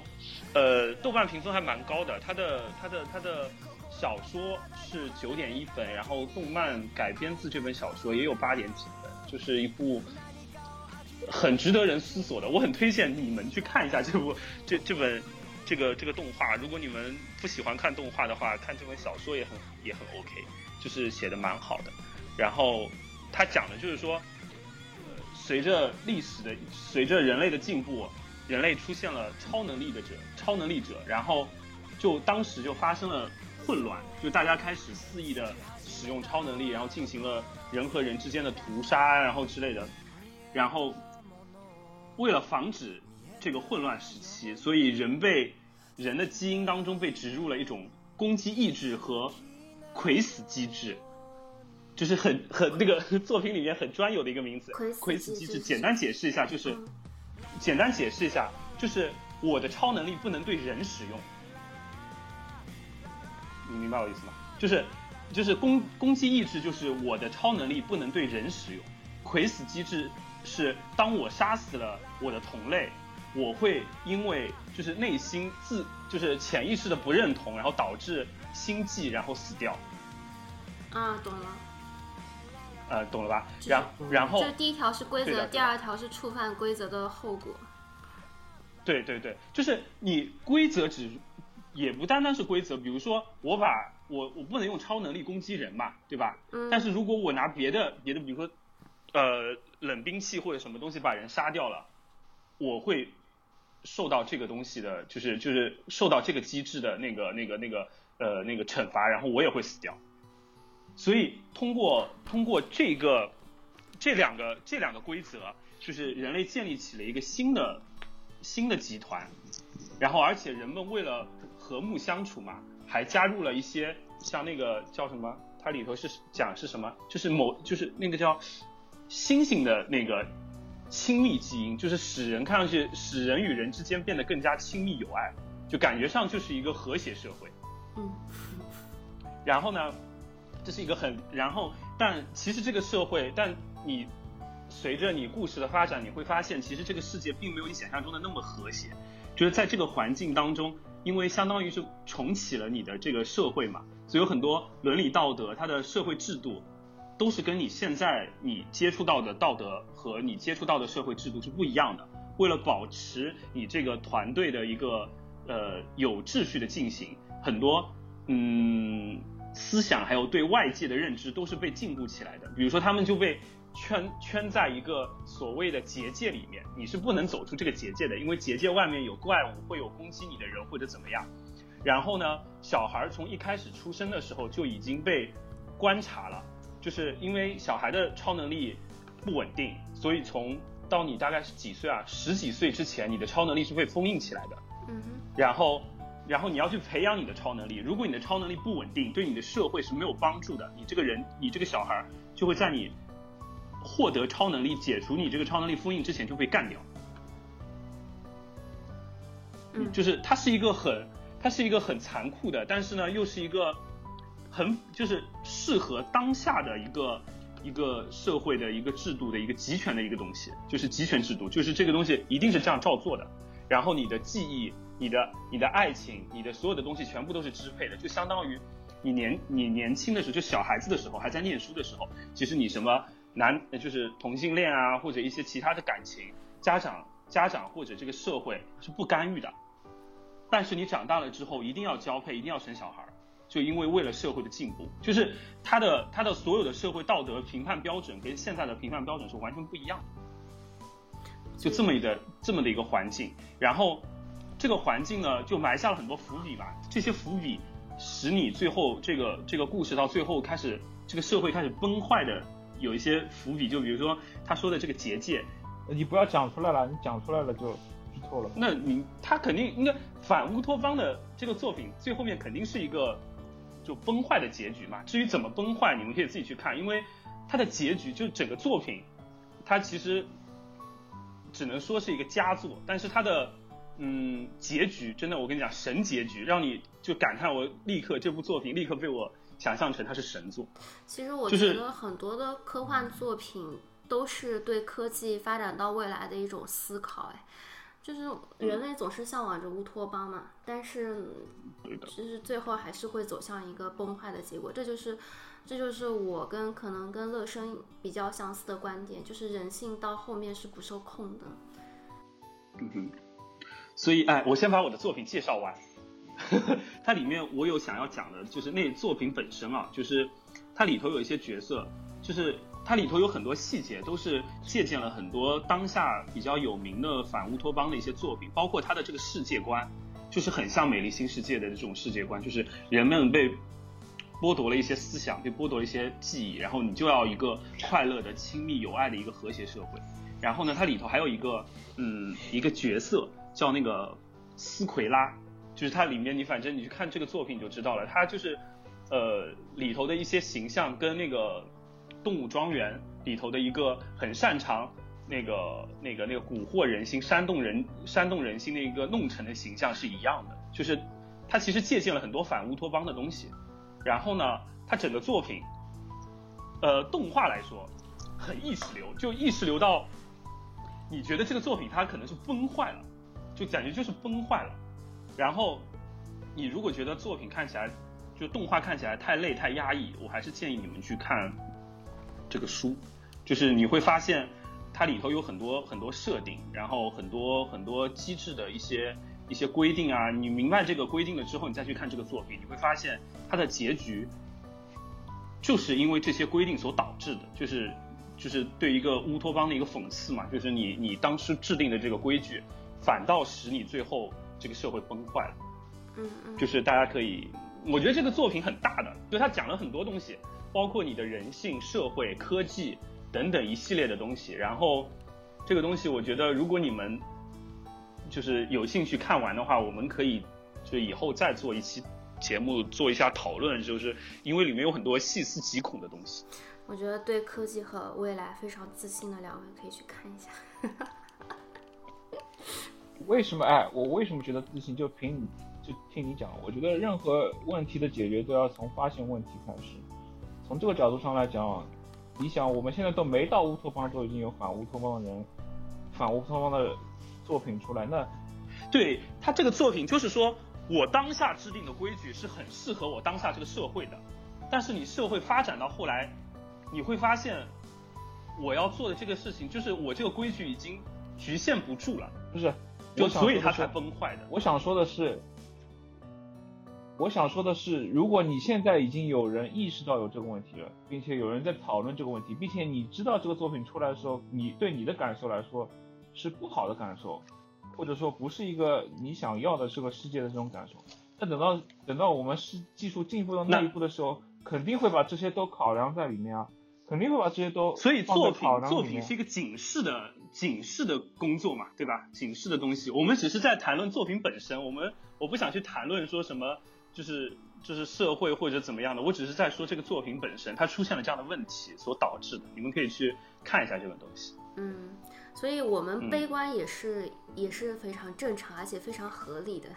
呃豆瓣评分还蛮高的，它的它的它的小说是九点一分，然后动漫改编自这本小说也有八点几，就是一部很值得人思索的。我很推荐你们去看一下这部这这本这个这个动画。如果你们不喜欢看动画的话，看这本小说也很也很 OK，就是写的蛮好的。然后他讲的就是说，随着历史的随着人类的进步，人类出现了超能力的者超能力者，然后就当时就发生了混乱，就大家开始肆意的使用超能力，然后进行了人和人之间的屠杀，然后之类的，然后为了防止这个混乱时期，所以人被人的基因当中被植入了一种攻击意志和魁死机制。就是很很那个作品里面很专有的一个名词，魁死机制。简单解释一下，就是嗯简单解释一下，就是我的超能力不能对人使用，你明白我意思吗？就是就是攻攻击意志，就是我的超能力不能对人使用。魁死机制是当我杀死了我的同类，我会因为就是内心自就是潜意识的不认同，然后导致心悸，然后死掉。啊，懂了。呃，懂了吧？就是然然后就是第一条是规则，第二条是触犯规则的后果。对对对，就是你规则只也不单单是规则，比如说我把我我不能用超能力攻击人嘛，对吧？嗯，但是如果我拿别的别的，比如说呃冷兵器或者什么东西把人杀掉了，我会受到这个东西的，就是就是受到这个机制的那个那个那个呃那个惩罚，然后我也会死掉。所以通过通过这个这两个这两个规则，就是人类建立起了一个新的新的集团，然后而且人们为了和睦相处嘛，还加入了一些像那个叫什么，它里头是讲是什么，就是某就是那个叫猩猩的那个亲密基因，就是使人看上去使人与人之间变得更加亲密友爱，就感觉上就是一个和谐社会。嗯然后呢，这是一个很，然后但其实这个社会，但你随着你故事的发展，你会发现其实这个世界并没有你想象中的那么和谐，就是在这个环境当中，因为相当于是重启了你的这个社会嘛，所以有很多伦理道德，它的社会制度。都是跟你现在你接触到的道德和你接触到的社会制度是不一样的。为了保持你这个团队的一个呃有秩序的进行，很多嗯思想还有对外界的认知都是被禁锢起来的。比如说，他们就被圈圈在一个所谓的结界里面，你是不能走出这个结界的，因为结界外面有怪物，会有攻击你的人或者怎么样。然后呢，小孩从一开始出生的时候就已经被观察了，就是因为小孩的超能力不稳定，所以从到你大概是几岁啊，十几岁之前，你的超能力是被封印起来的。嗯哼，然后，然后你要去培养你的超能力。如果你的超能力不稳定，对你的社会是没有帮助的。你这个人，你这个小孩就会在你获得超能力、解除你这个超能力封印之前就被干掉。嗯就是它是一个很，它是一个很残酷的，但是呢，又是一个很就是适合当下的一个一个社会的一个制度的一个集权的一个东西，就是集权制度，就是这个东西一定是这样照做的。然后你的记忆、你的你的爱情、你的所有的东西全部都是支配的，就相当于你年你年轻的时候，就小孩子的时候，还在念书的时候，其实你什么男就是同性恋啊，或者一些其他的感情，家长家长或者这个社会是不干预的。但是你长大了之后，一定要交配，一定要生小孩，就因为为了社会的进步，就是他的他的所有的社会道德评判标准跟现在的评判标准是完全不一样的。就这么一个这么的一个环境，然后这个环境呢，就埋下了很多伏笔吧。这些伏笔使你最后这个这个故事到最后开始，这个社会开始崩坏的有一些伏笔，就比如说他说的这个结界，你不要讲出来了，你讲出来了就剧透了。那你他肯定应该反乌托邦的这个作品最后面肯定是一个就崩坏的结局嘛。至于怎么崩坏，你们可以自己去看，因为它的结局就整个作品，它其实只能说是一个佳作，但是它的嗯结局真的，我跟你讲神结局，让你就感叹我立刻这部作品立刻被我想象成它是神作。其实我觉得很多的科幻作品都是对科技发展到未来的一种思考，哎，就是人类总是向往着乌托邦嘛，但是就是最后还是会走向一个崩坏的结果。这就是，这就是我跟可能跟乐生比较相似的观点，就是人性到后面是不受控的。嗯哼，所以哎，我先把我的作品介绍完。(laughs) 它里面我有想要讲的，就是那作品本身啊，就是它里头有一些角色，就是它里头有很多细节都是借鉴了很多当下比较有名的反乌托邦的一些作品，包括它的这个世界观，就是很像《美丽新世界》的这种世界观，就是人们被剥夺了一些思想，被剥夺了一些记忆，然后你就要一个快乐的、亲密、友爱的一个和谐社会。然后呢，它里头还有一个嗯一个角色叫那个斯奎拉，就是它里面你反正你去看这个作品你就知道了，它就是呃里头的一些形象跟那个动物庄园里头的一个很擅长那个那个那个蛊惑人心、煽动人煽动人心的一个弄臣的形象是一样的，就是它其实借鉴了很多反乌托邦的东西。然后呢，它整个作品，呃，动画来说很意识流，就意识流到你觉得这个作品它可能是崩坏了，就感觉就是崩坏了。然后你如果觉得作品看起来就动画看起来太累太压抑，我还是建议你们去看这个书，就是你会发现它里头有很多很多设定，然后很多很多机制的一些一些规定啊，你明白这个规定了之后，你再去看这个作品，你会发现它的结局就是因为这些规定所导致的，就是就是对一个乌托邦的一个讽刺嘛，就是你你当时制定的这个规矩，反倒使你最后这个社会崩坏了。嗯嗯，就是大家可以，我觉得这个作品很大的，就他讲了很多东西，包括你的人性、社会、科技等等一系列的东西。然后这个东西，我觉得如果你们就是有兴趣看完的话，我们可以就以后再做一期节目做一下讨论，就是因为里面有很多细思极恐的东西。我觉得对科技和未来非常自信的两位可以去看一下。(laughs) 为什么？哎，我为什么觉得自信？就凭你，就听你讲。我觉得任何问题的解决都要从发现问题开始。从这个角度上来讲，你想，我们现在都没到乌托邦，都已经有反乌托邦的人、反乌托邦的作品出来，那对他这个作品，就是说我当下制定的规矩是很适合我当下这个社会的，但是你社会发展到后来，你会发现我要做的这个事情，就是我这个规矩已经局限不住了，不是，就所以它才崩坏的。我想说的是，我想说的是，如果你现在已经有人意识到有这个问题了，并且有人在讨论这个问题，并且你知道这个作品出来的时候，你对你的感受来说是不好的感受，或者说不是一个你想要的这个世界的这种感受，那等到等到我们是技术进步到那一步的时候，肯定会把这些都考量在里面啊，肯定会把这些都所以作品作品是一个警示的警示的工作嘛，对吧？警示的东西，我们只是在谈论作品本身，我们我不想去谈论说什么就是就是社会或者怎么样的，我只是在说这个作品本身它出现了这样的问题所导致的，你们可以去看一下这个东西。嗯，所以我们嗯悲观也是、也是非常正常，而且非常合理的，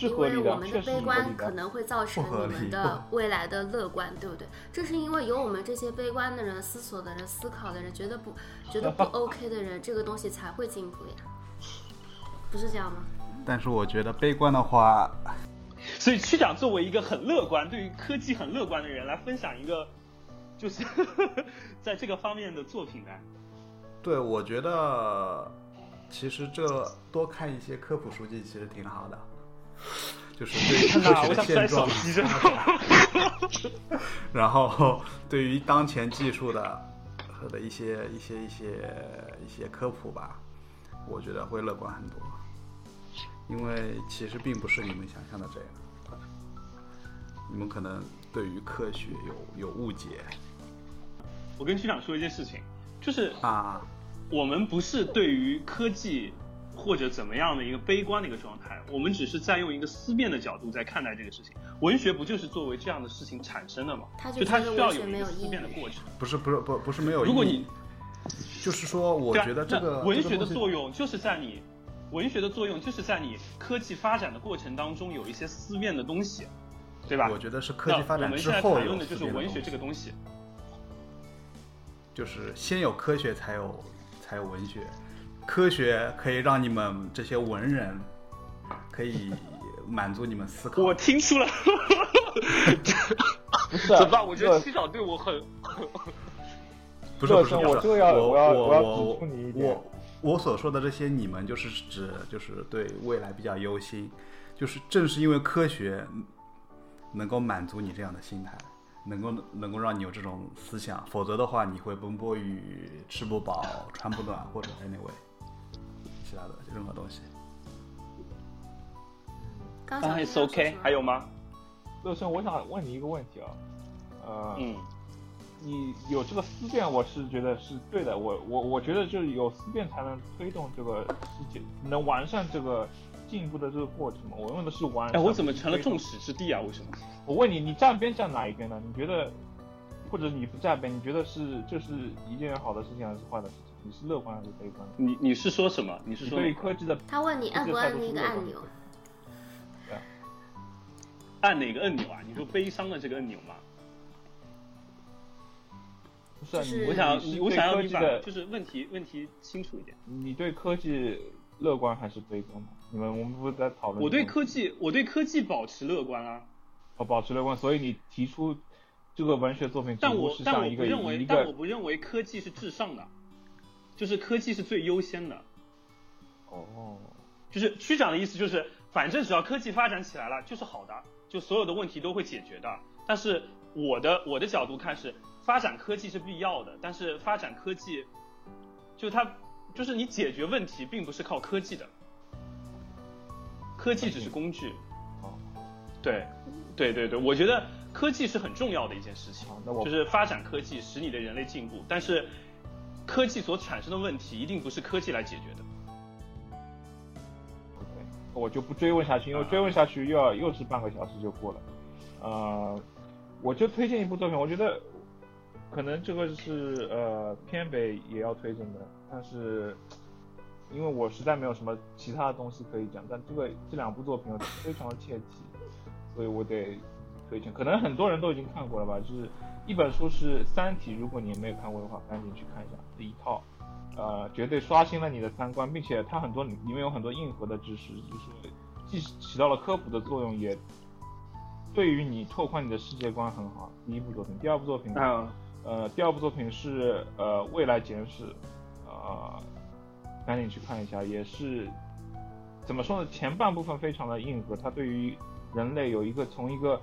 因是合理的，为我们的悲观。可能会造成你们的未来的乐观，对不对？正是因为有我们这些悲观的人、思索的人、思考的人，觉得不觉得不 OK 的人，这个东西才会进步呀，不是这样吗？但是我觉得悲观的话，(laughs) 所以区长作为一个很乐观、对于科技很乐观的人，来分享一个就是 (laughs) 在这个方面的作品呢。对我觉得其实这多看一些科普书籍其实挺好的，就是对于 (laughs) 科学的现状，然后对于当前技术的和的一些一些一些一些科普吧，我觉得会乐观很多，因为其实并不是你们想象的这样，你们可能对于科学有有误解。我跟区长说一件事情，就是啊，我们不是对于科技或者怎么样的一个悲观的一个状态，我们只是在用一个思辨的角度在看待这个事情。文学不就是作为这样的事情产生的吗？他就就它需要有一个思辨的过程。不是不是不不是没有意义，如果你就是说，我觉得这个那文学的作用就是在你文学的作用就是在你科技发展的过程当中有一些思辨的东西，对吧？我觉得是科技那发展我们现在之后有谈论的就是文学这个东东西。就是先有科学才有才有文学，科学可以让你们这些文人可以满足你们思考。我听出了，不是啊怎么办？我觉得热区长对我很热不是不是不是，我就要我我要我要我指出你一点。我我所说的这些你们就是指就是对未来比较忧心，就是正是因为科学能够满足你这样的心态，能够能够让你有这种思想，否则的话你会奔波于吃不饱穿不暖或者 anyway 其他的任何东西。当然刚想听 is 他说 OK，还有吗？乐生，我想问你一个问题啊，呃，嗯，你有这个思辨，我是觉得是对的。我我我觉得就是有思辨才能推动这个世界，能完善这个进步的这个过程嘛。我用的是完善。哎，我怎么成了众矢之的啊？为什么？我问你，你站边站哪一边呢？你觉得，或者你不站边，你觉得是这是一件好的事情还是坏的事情？你是乐观还是悲观？你你是说什么？你是你说对科技的他问你按不按那个按钮？按哪个按钮啊？你说悲伤的这个按钮吗？不是啊？就是你我想你我想要你把就是问题问题清楚一点。你对科技乐观还是悲观吗？你们我们不是在讨论？我对科技我对科技保持乐观啊，哦保持乐观，所以你提出这个文学作品，但我但我不认为但我不认为科技是至上的，就是科技是最优先的。哦，就是区长的意思就是，反正只要科技发展起来了就是好的，就所有的问题都会解决的。但是我的我的角度看是，发展科技是必要的，但是发展科技，就它就是你解决问题并不是靠科技的，科技只是工具。哦，对，对对对，我觉得科技是很重要的一件事情，那我就是发展科技使你的人类进步，但是科技所产生的问题一定不是科技来解决的。OK，我就不追问下去，因为追问下去又要又是半个小时就过了。呃，我就推荐一部作品，我觉得可能这个是呃偏北也要推荐的，但是因为我实在没有什么其他的东西可以讲，但这个这两部作品非常的切题，所以我得推荐。可能很多人都已经看过了吧，就是一本书是《三体》，如果你没有看过的话，赶紧去看一下这一套。呃，绝对刷新了你的三观，并且它很多里里面有很多硬核的知识，就是既起到了科普的作用，也对于你拓宽你的世界观很好。第一部作品，第二部作品，嗯，呃，第二部作品是呃未来简史，呃，赶紧去看一下，也是怎么说呢？前半部分非常的硬核，它对于人类有一个从一个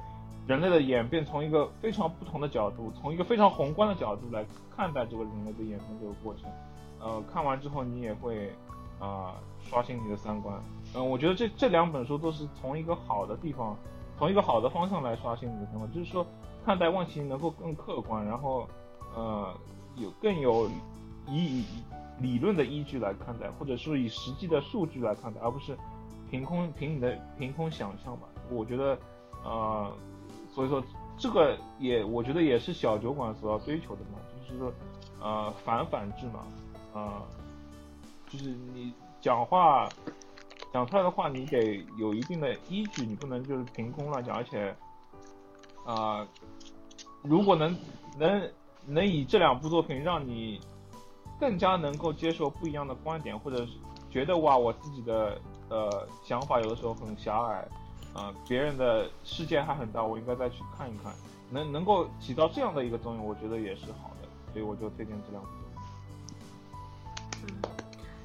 人类的演变，从一个非常不同的角度，从一个非常宏观的角度来看待这个人类的演变这个过程。呃，看完之后你也会啊、刷新你的三观。嗯、我觉得这这两本书都是从一个好的地方，从一个好的方向来刷新你的三观，就是说看待问题能够更客观，然后呃有更有以以理论的依据来看待，或者说以实际的数据来看待，而不是凭空凭你的凭空想象吧。我觉得呃，所以说这个也我觉得也是小酒馆所要追求的嘛，就是说呃反反制嘛，啊、就是你讲话讲出来的话，你得有一定的依据，你不能就是凭空乱讲，而且啊、如果能能能以这两部作品让你更加能够接受不一样的观点，或者是觉得哇，我自己的呃想法有的时候很狭隘，啊、别人的世界还很大，我应该再去看一看，能能够起到这样的一个作用，我觉得也是好的，所以我就推荐这两部作品。嗯，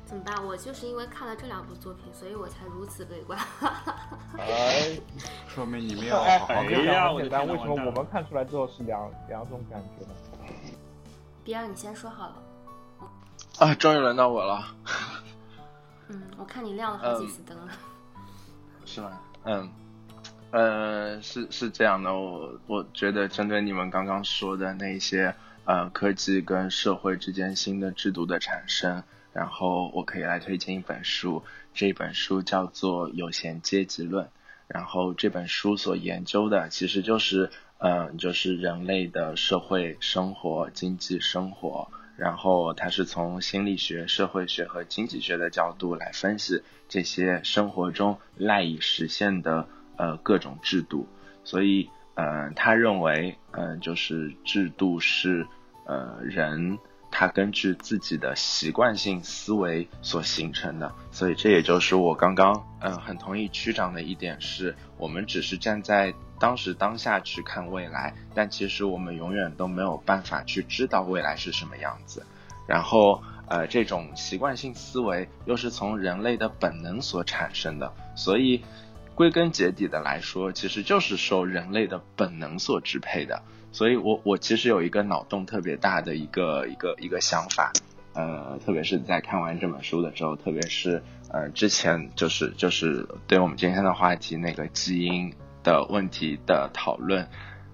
怎么办？我就是因为看了这两部作品，所以我才如此悲观。哎，(laughs) 说明你们要哎，好好哎看。可以讲呀我的很简单，为什么我们看出来之后是两两种感觉呢？比尔，你先说好了。啊，终于轮到我了，嗯，我看你亮了好几次灯了。是吗？嗯，呃，是是这样的，我我觉得针对你们刚刚说的那些呃科技跟社会之间新的制度的产生，然后我可以来推荐一本书，这本书叫做《有闲阶级论》，然后这本书所研究的其实就是嗯、就是人类的社会生活、经济生活。然后他是从心理学、社会学和经济学的角度来分析这些生活中赖以实现的呃各种制度，所以呃他认为嗯、就是制度是呃人他根据自己的习惯性思维所形成的，所以这也就是我刚刚嗯、很同意区长的一点是，我们只是站在当时当下去看未来，但其实我们永远都没有办法去知道未来是什么样子。然后，呃，这种习惯性思维又是从人类的本能所产生的，所以归根结底的来说，其实就是受人类的本能所支配的。所以我我其实有一个脑洞特别大的一个一个一个想法，呃，特别是在看完这本书的时候，特别是呃之前就是就是对我们今天的话题那个基因的问题的讨论，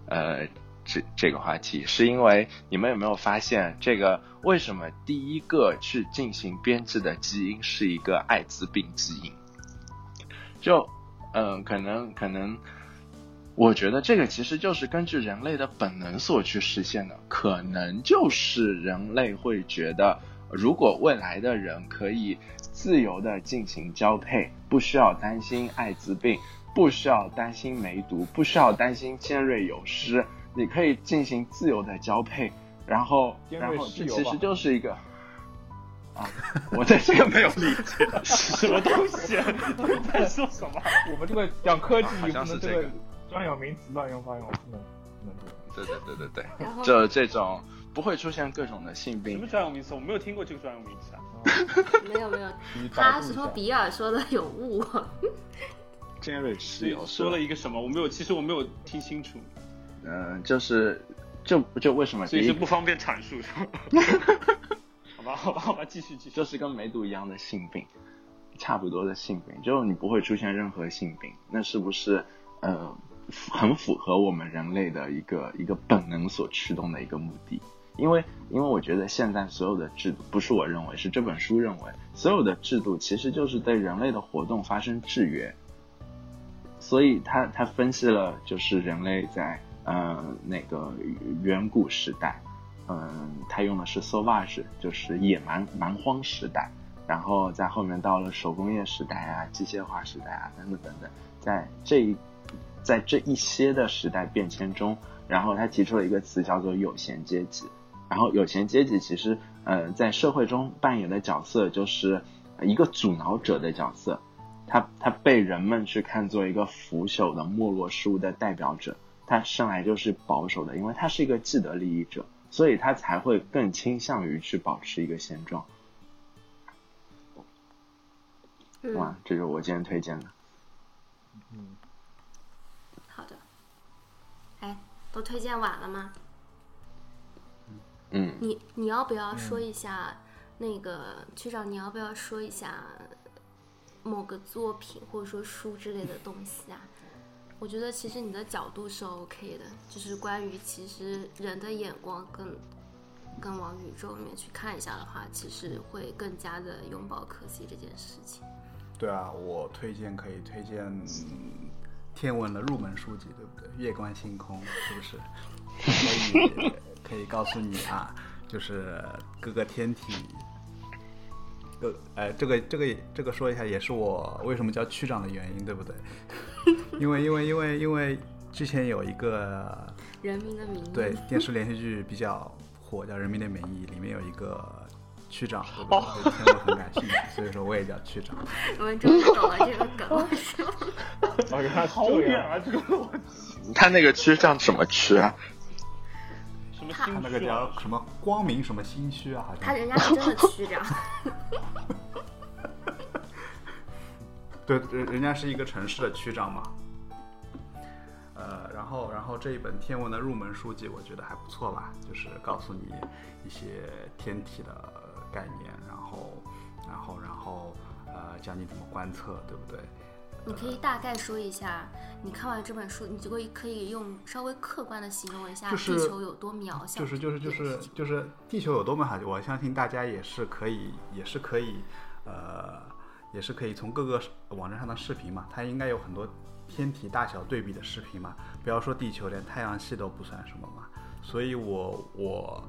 呃，这这个话题，是因为你们有没有发现，这个为什么第一个去进行编制的基因是一个艾滋病基因？就嗯、可能可能，我觉得这个其实就是根据人类的本能所去实现的，可能就是人类会觉得，如果未来的人可以自由的进行交配，不需要担心艾滋病，不需要担心梅毒，不需要担心尖锐有湿，你可以进行自由的交配，然后尖锐然后这其实就是一个。啊，我对这个没有理解。(laughs) 什么东西？你在说什么？我们这个讲科技啊好不像是这个能这个专有名词乱用发用，不能不能。对对对对对，就这种不会出现各种的性病什么。专有名词？我没有听过这个专有名词啊。没 (laughs) 有没有，他是说比尔说的有误。尖锐湿疣说了一个什么？我没有，其实我没有听清楚，嗯、就是就就为什么所以是不方便阐述？(laughs) 好吧，好吧，好吧，继续继续。就是跟梅毒一样的性病，差不多的性病，就你不会出现任何性病，那是不是呃很符合我们人类的一个一个本能所驱动的一个目的？因为因为我觉得现在所有的制度，不是我认为，是这本书认为，所有的制度其实就是对人类的活动发生制约。所以他他分析了，就是人类在呃那个远古时代，嗯，他用的是 sauvage，就是野蛮蛮荒时代，然后在后面到了手工业时代啊、机械化时代啊等等等等，在这一在这一些的时代变迁中，然后他提出了一个词叫做有闲阶级，然后有闲阶级其实呃在社会中扮演的角色就是一个阻挠者的角色，他他被人们去看作一个腐朽的没落事物的代表者，他生来就是保守的，因为他是一个既得利益者，所以他才会更倾向于去保持一个现状。嗯哇，这是我今天推荐的。嗯，哎，都推荐完了吗？嗯，你你要不要说一下、那个区长？你要不要说一下某个作品或者说书之类的东西啊？我觉得其实你的角度是 OK 的，就是关于其实人的眼光更更往宇宙里面去看一下的话，其实会更加的拥抱科技这件事情。对啊，我推荐可以推荐天文的入门书籍，对不对？月观星空是不是？(laughs) 可以可以告诉你啊，就是各个天体。呃，哎，这个这个这个说一下，也是我为什么叫区长的原因，对不对？(laughs) 因为因为因为因为之前有一个人民的名义，对电视连续剧比较火，叫《人民的名义》，里面有一个区长，对不对？对天文很感兴趣，所以说我也叫区长。(laughs) 我们终于懂了这个梗了，是吗？啊，原来是好这样远啊，这个逻辑。(laughs) 他那个区长什么区啊？他什么新那个叫什么光明什么新区啊，他人家是真的区长，(laughs) 对，人人家是一个城市的区长嘛。呃，然后然后这一本天文的入门书籍，我觉得还不错吧，就是告诉你一些天体的概念，然后然后然后呃教你怎么观测，对不对？你可以大概说一下，你看完这本书，你就会可以用稍微客观的形容一下地球有多渺小，就是就是就是就是地球有多么好，我相信大家也是可以也是可以呃也是可以从各个网站上的视频嘛，它应该有很多天体大小对比的视频嘛，不要说地球，连太阳系都不算什么嘛，所以我我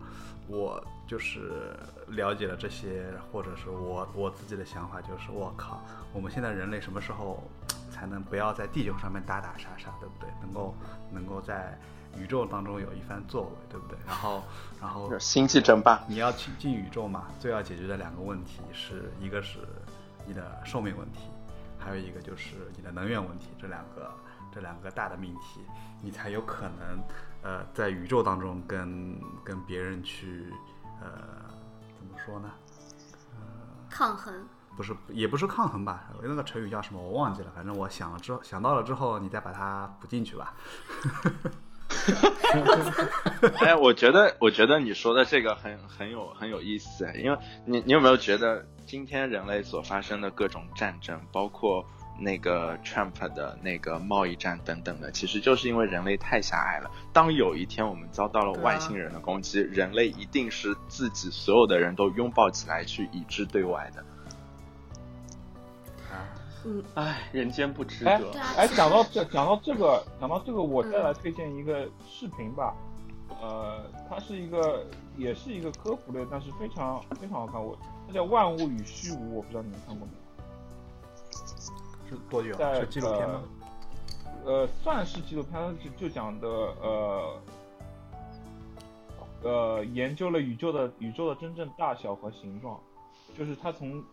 我就是了解了这些，或者是我我自己的想法就是，我靠，我们现在人类什么时候才能不要在地球上面打打杀杀，对不对？能够能够在宇宙当中有一番作为，对不对？然后然后星际争霸。你要去进宇宙嘛，最要解决的两个问题是一个是你的寿命问题，还有一个就是你的能源问题，这两个这两个大的命题，你才有可能呃在宇宙当中跟跟别人去呃怎么说呢？呃抗衡。不是，也不是抗衡吧？那个成语叫什么？我忘记了。反正我想了之后，想到了之后，你再把它补进去吧。(laughs) (laughs) 哎，我觉得，我觉得你说的这个很很有很有意思，因为你你有没有觉得今天人类所发生的各种战争，包括那个 Trump 的那个贸易战等等的，其实就是因为人类太狭隘了。当有一天我们遭到了外星人的攻击，人类一定是自己所有的人都拥抱起来去以致对外的。嗯，唉，人间不值哎得。哎，讲到这，(laughs) 讲到这个，讲到这个，我再嗯来推荐一个视频吧。呃，它是一个，也是一个科普类，但是非常非常好看。我它叫《万物与虚无》，我不知道你们看过没多久？在是纪录片吗？呃，算是纪录片，它就就讲的呃呃，研究了宇宙的宇宙的真正大小和形状，就是它从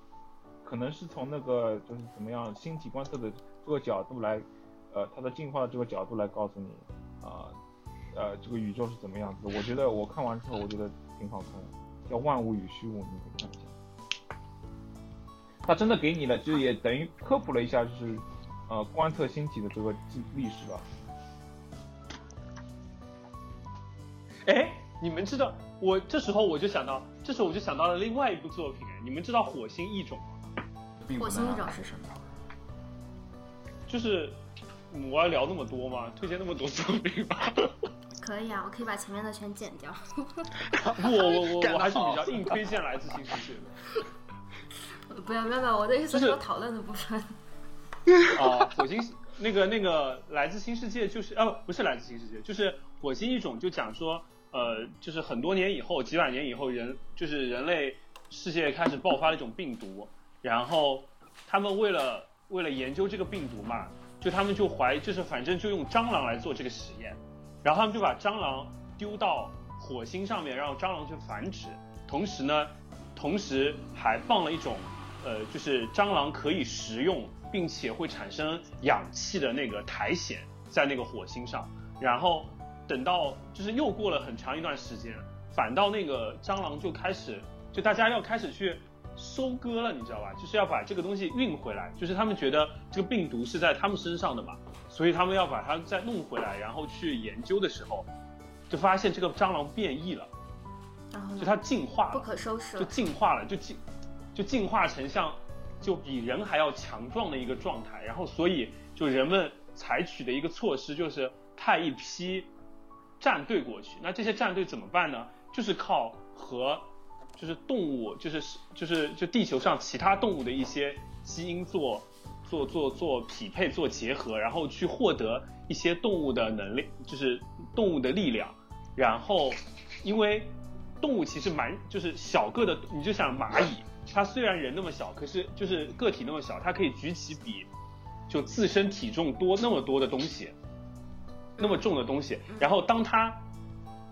可能是从那个就是怎么样星体观测的这个角度来，呃，它的进化的这个角度来告诉你啊呃这个宇宙是怎么样子的。我觉得我看完之后，我觉得挺好看的，叫《万物与虚无》，你可以看。它真的给你了，就也等于科普了一下，就是呃观测星体的这个历历史吧。哎，你们知道，我这时候我就想到，这时候我就想到了另外一部作品。哎，你们知道《火星异种》吗？火星异种是什么？就是嗯我要聊那么多吗？推荐那么多作品吗？(laughs) 可以啊，我可以把前面的全剪掉。(laughs) 我我我我 (laughs) 还是比较硬推荐来自新世界的。不要不要不要，我的意思是是说讨论的部分。啊，(laughs) 火星那个那个来自新世界就是哦，不是来自新世界，就是火星一种，就讲说呃，就是很多年以后，几百年以后，人就是人类世界开始爆发了一种病毒，然后他们为了为了研究这个病毒嘛，就他们就怀就是反正就用蟑螂来做这个实验，然后他们就把蟑螂丢到火星上面，让蟑螂去繁殖，同时呢，同时还放了一种呃，就是蟑螂可以食用并且会产生氧气的那个苔藓在那个火星上，然后等到就是又过了很长一段时间，反倒那个蟑螂就开始，就大家要开始去收割了，你知道吧？就是要把这个东西运回来，就是他们觉得这个病毒是在他们身上的嘛，所以他们要把它再弄回来，然后去研究的时候，就发现这个蟑螂变异了，然后就它进化不可收拾了。进化了，就进就进化成像就比人还要强壮的一个状态，然后所以就人们采取的一个措施就是派一批战队过去，那这些战队怎么办呢？就是靠和就是动物，就是就是就地球上其他动物的一些基因做做做做匹配、做结合，然后去获得一些动物的能力，就是动物的力量。然后，因为动物其实蛮就是小个的，你就想蚂蚁，它虽然人那么小，可是就是个体那么小，它可以举起比就自身体重多那么多的东西，那么重的东西。然后当他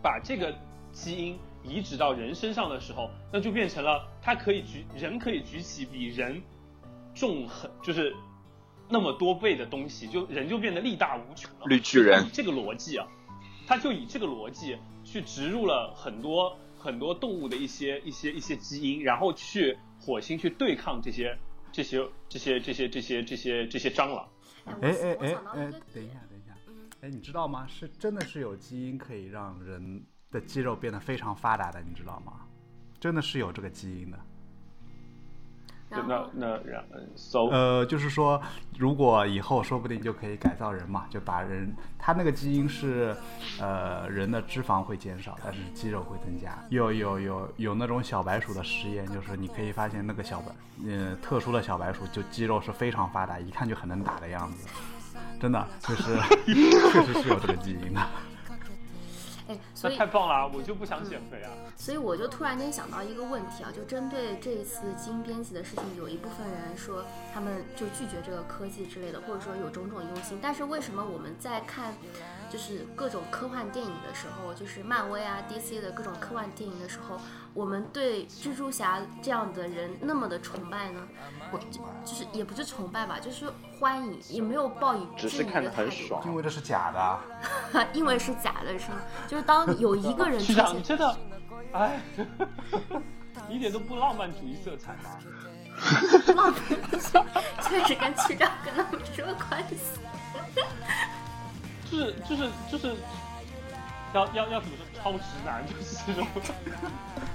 把这个基因移植到人身上的时候，那就变成了他可以举人可以举起比人重很就是那么多倍的东西，就人就变得力大无穷了。绿巨人这个逻辑啊，他就以这个逻辑去植入了很多很多动物的一些一些一些基因，然后去火星去对抗这些这些这些这些这些这些这些蟑螂。哎我哎哎哎等一下，等一下，嗯哎，你知道吗？是真的是有基因可以让人的肌肉变得非常发达的，你知道吗？真的是有这个基因的。那那然呃 so 呃，就是说，如果以后说不定就可以改造人嘛，就把人他那个基因是，呃，人的脂肪会减少，但是肌肉会增加。有有有有那种小白鼠的实验，就是你可以发现那个小白，呃，特殊的小白鼠就肌肉是非常发达，一看就很能打的样子。真的，就是 (laughs) 确实是有这个基因的。哎，(laughs) 所以那太棒了啊，我就不想减肥啊。所以我就突然间想到一个问题啊，就针对这一次基因编辑的事情，有一部分人说他们就拒绝这个科技之类的，或者说有种种忧心。但是为什么我们在看就是各种科幻电影的时候，就是漫威啊、DC 的各种科幻电影的时候，我们对蜘蛛侠这样的人那么的崇拜呢？我就就是也不是崇拜吧，就是欢迎，也没有抱以质疑只是看的态度，很爽。因为这是假的啊。(laughs) 因为是假的，是吗？就是当有一个人 (laughs) 出区长，你现，真的，哎，(laughs) 一点都不浪漫主义色彩吗？浪费，确实跟区长跟他没什么关系。就是就是就是，要要要怎么说？超直男就是这种，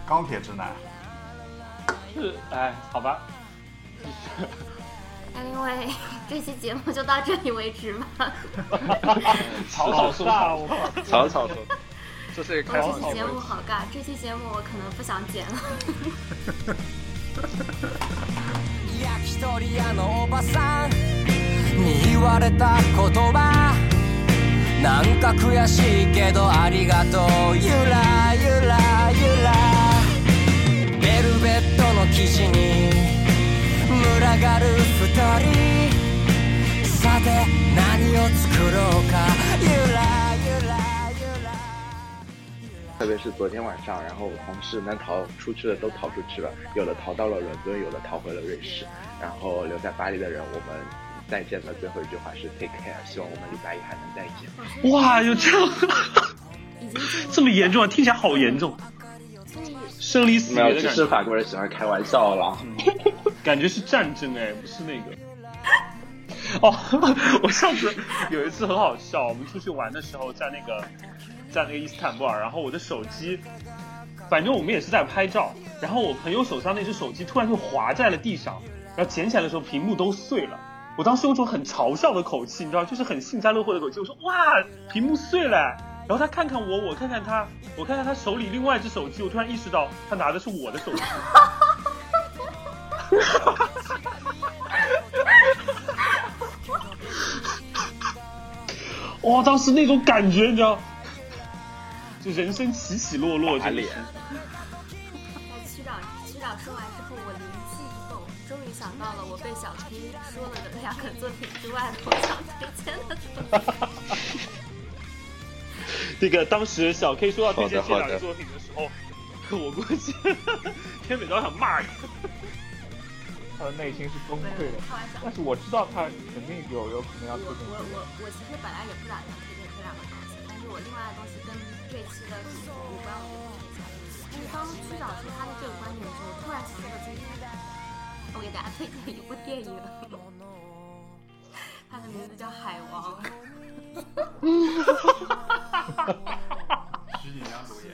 钢铁直男。是哎，好吧，Anyway，这期节目就到这里为止吧。(laughs) 草草说话，我，草草说，这是一个开这期节。目好尬，这期节目我可能不想剪了。なんか悔しいけどありがとう。ゆらゆらゆら。ベルベットの生地に群がる二人。さて何を作ろうか。ゆらゆらゆら。特别是昨天晚上，然后我同事能逃出去的都逃出去了，有的逃到了伦敦，有的逃回了瑞士，然后留在巴黎的人，我们再见的最后一句话是 take care，希望我们礼拜一还能再见。哇，有这样这么严重啊？听起来好严重，生离死没有，只别的感觉，是法国人喜欢开玩笑啦。感觉是战争哎，不是那个。哦，(laughs) 我上次有一次很好笑，我们出去玩的时候，在那个在那个伊斯坦布尔，然后我的手机，反正我们也是在拍照，然后我朋友手上那只手机突然就滑在了地上，然后捡起来的时候屏幕都碎了。我当时用种很嘲笑的口气，你知道，就是很幸灾乐祸的口气，我说哇，屏幕碎了。然后他看看我，我看看他，我看看他手里另外一只手机，我突然意识到他拿的是我的手机。(laughs) 哇，当时那种感觉，你知道，就人生起起落落，打脸想到了我被小 K 说了的两个作品之外的我想推荐的作品。(laughs) 那个当时小 K 说要推荐这两个作品的时候，我估计 (laughs) 天美都想骂人。(laughs) 他的内心是崩溃的。开玩笑。但是我知道他肯定有有可能要推荐我我我其实本来也不打算推荐这两个东西，但是我另外的东西跟这期的主题无关，我就推荐一下。就是当区长说他的这个观点的时候，突然想到今天我给大家推荐一部电影，它的名字叫《海王》。十几年主演。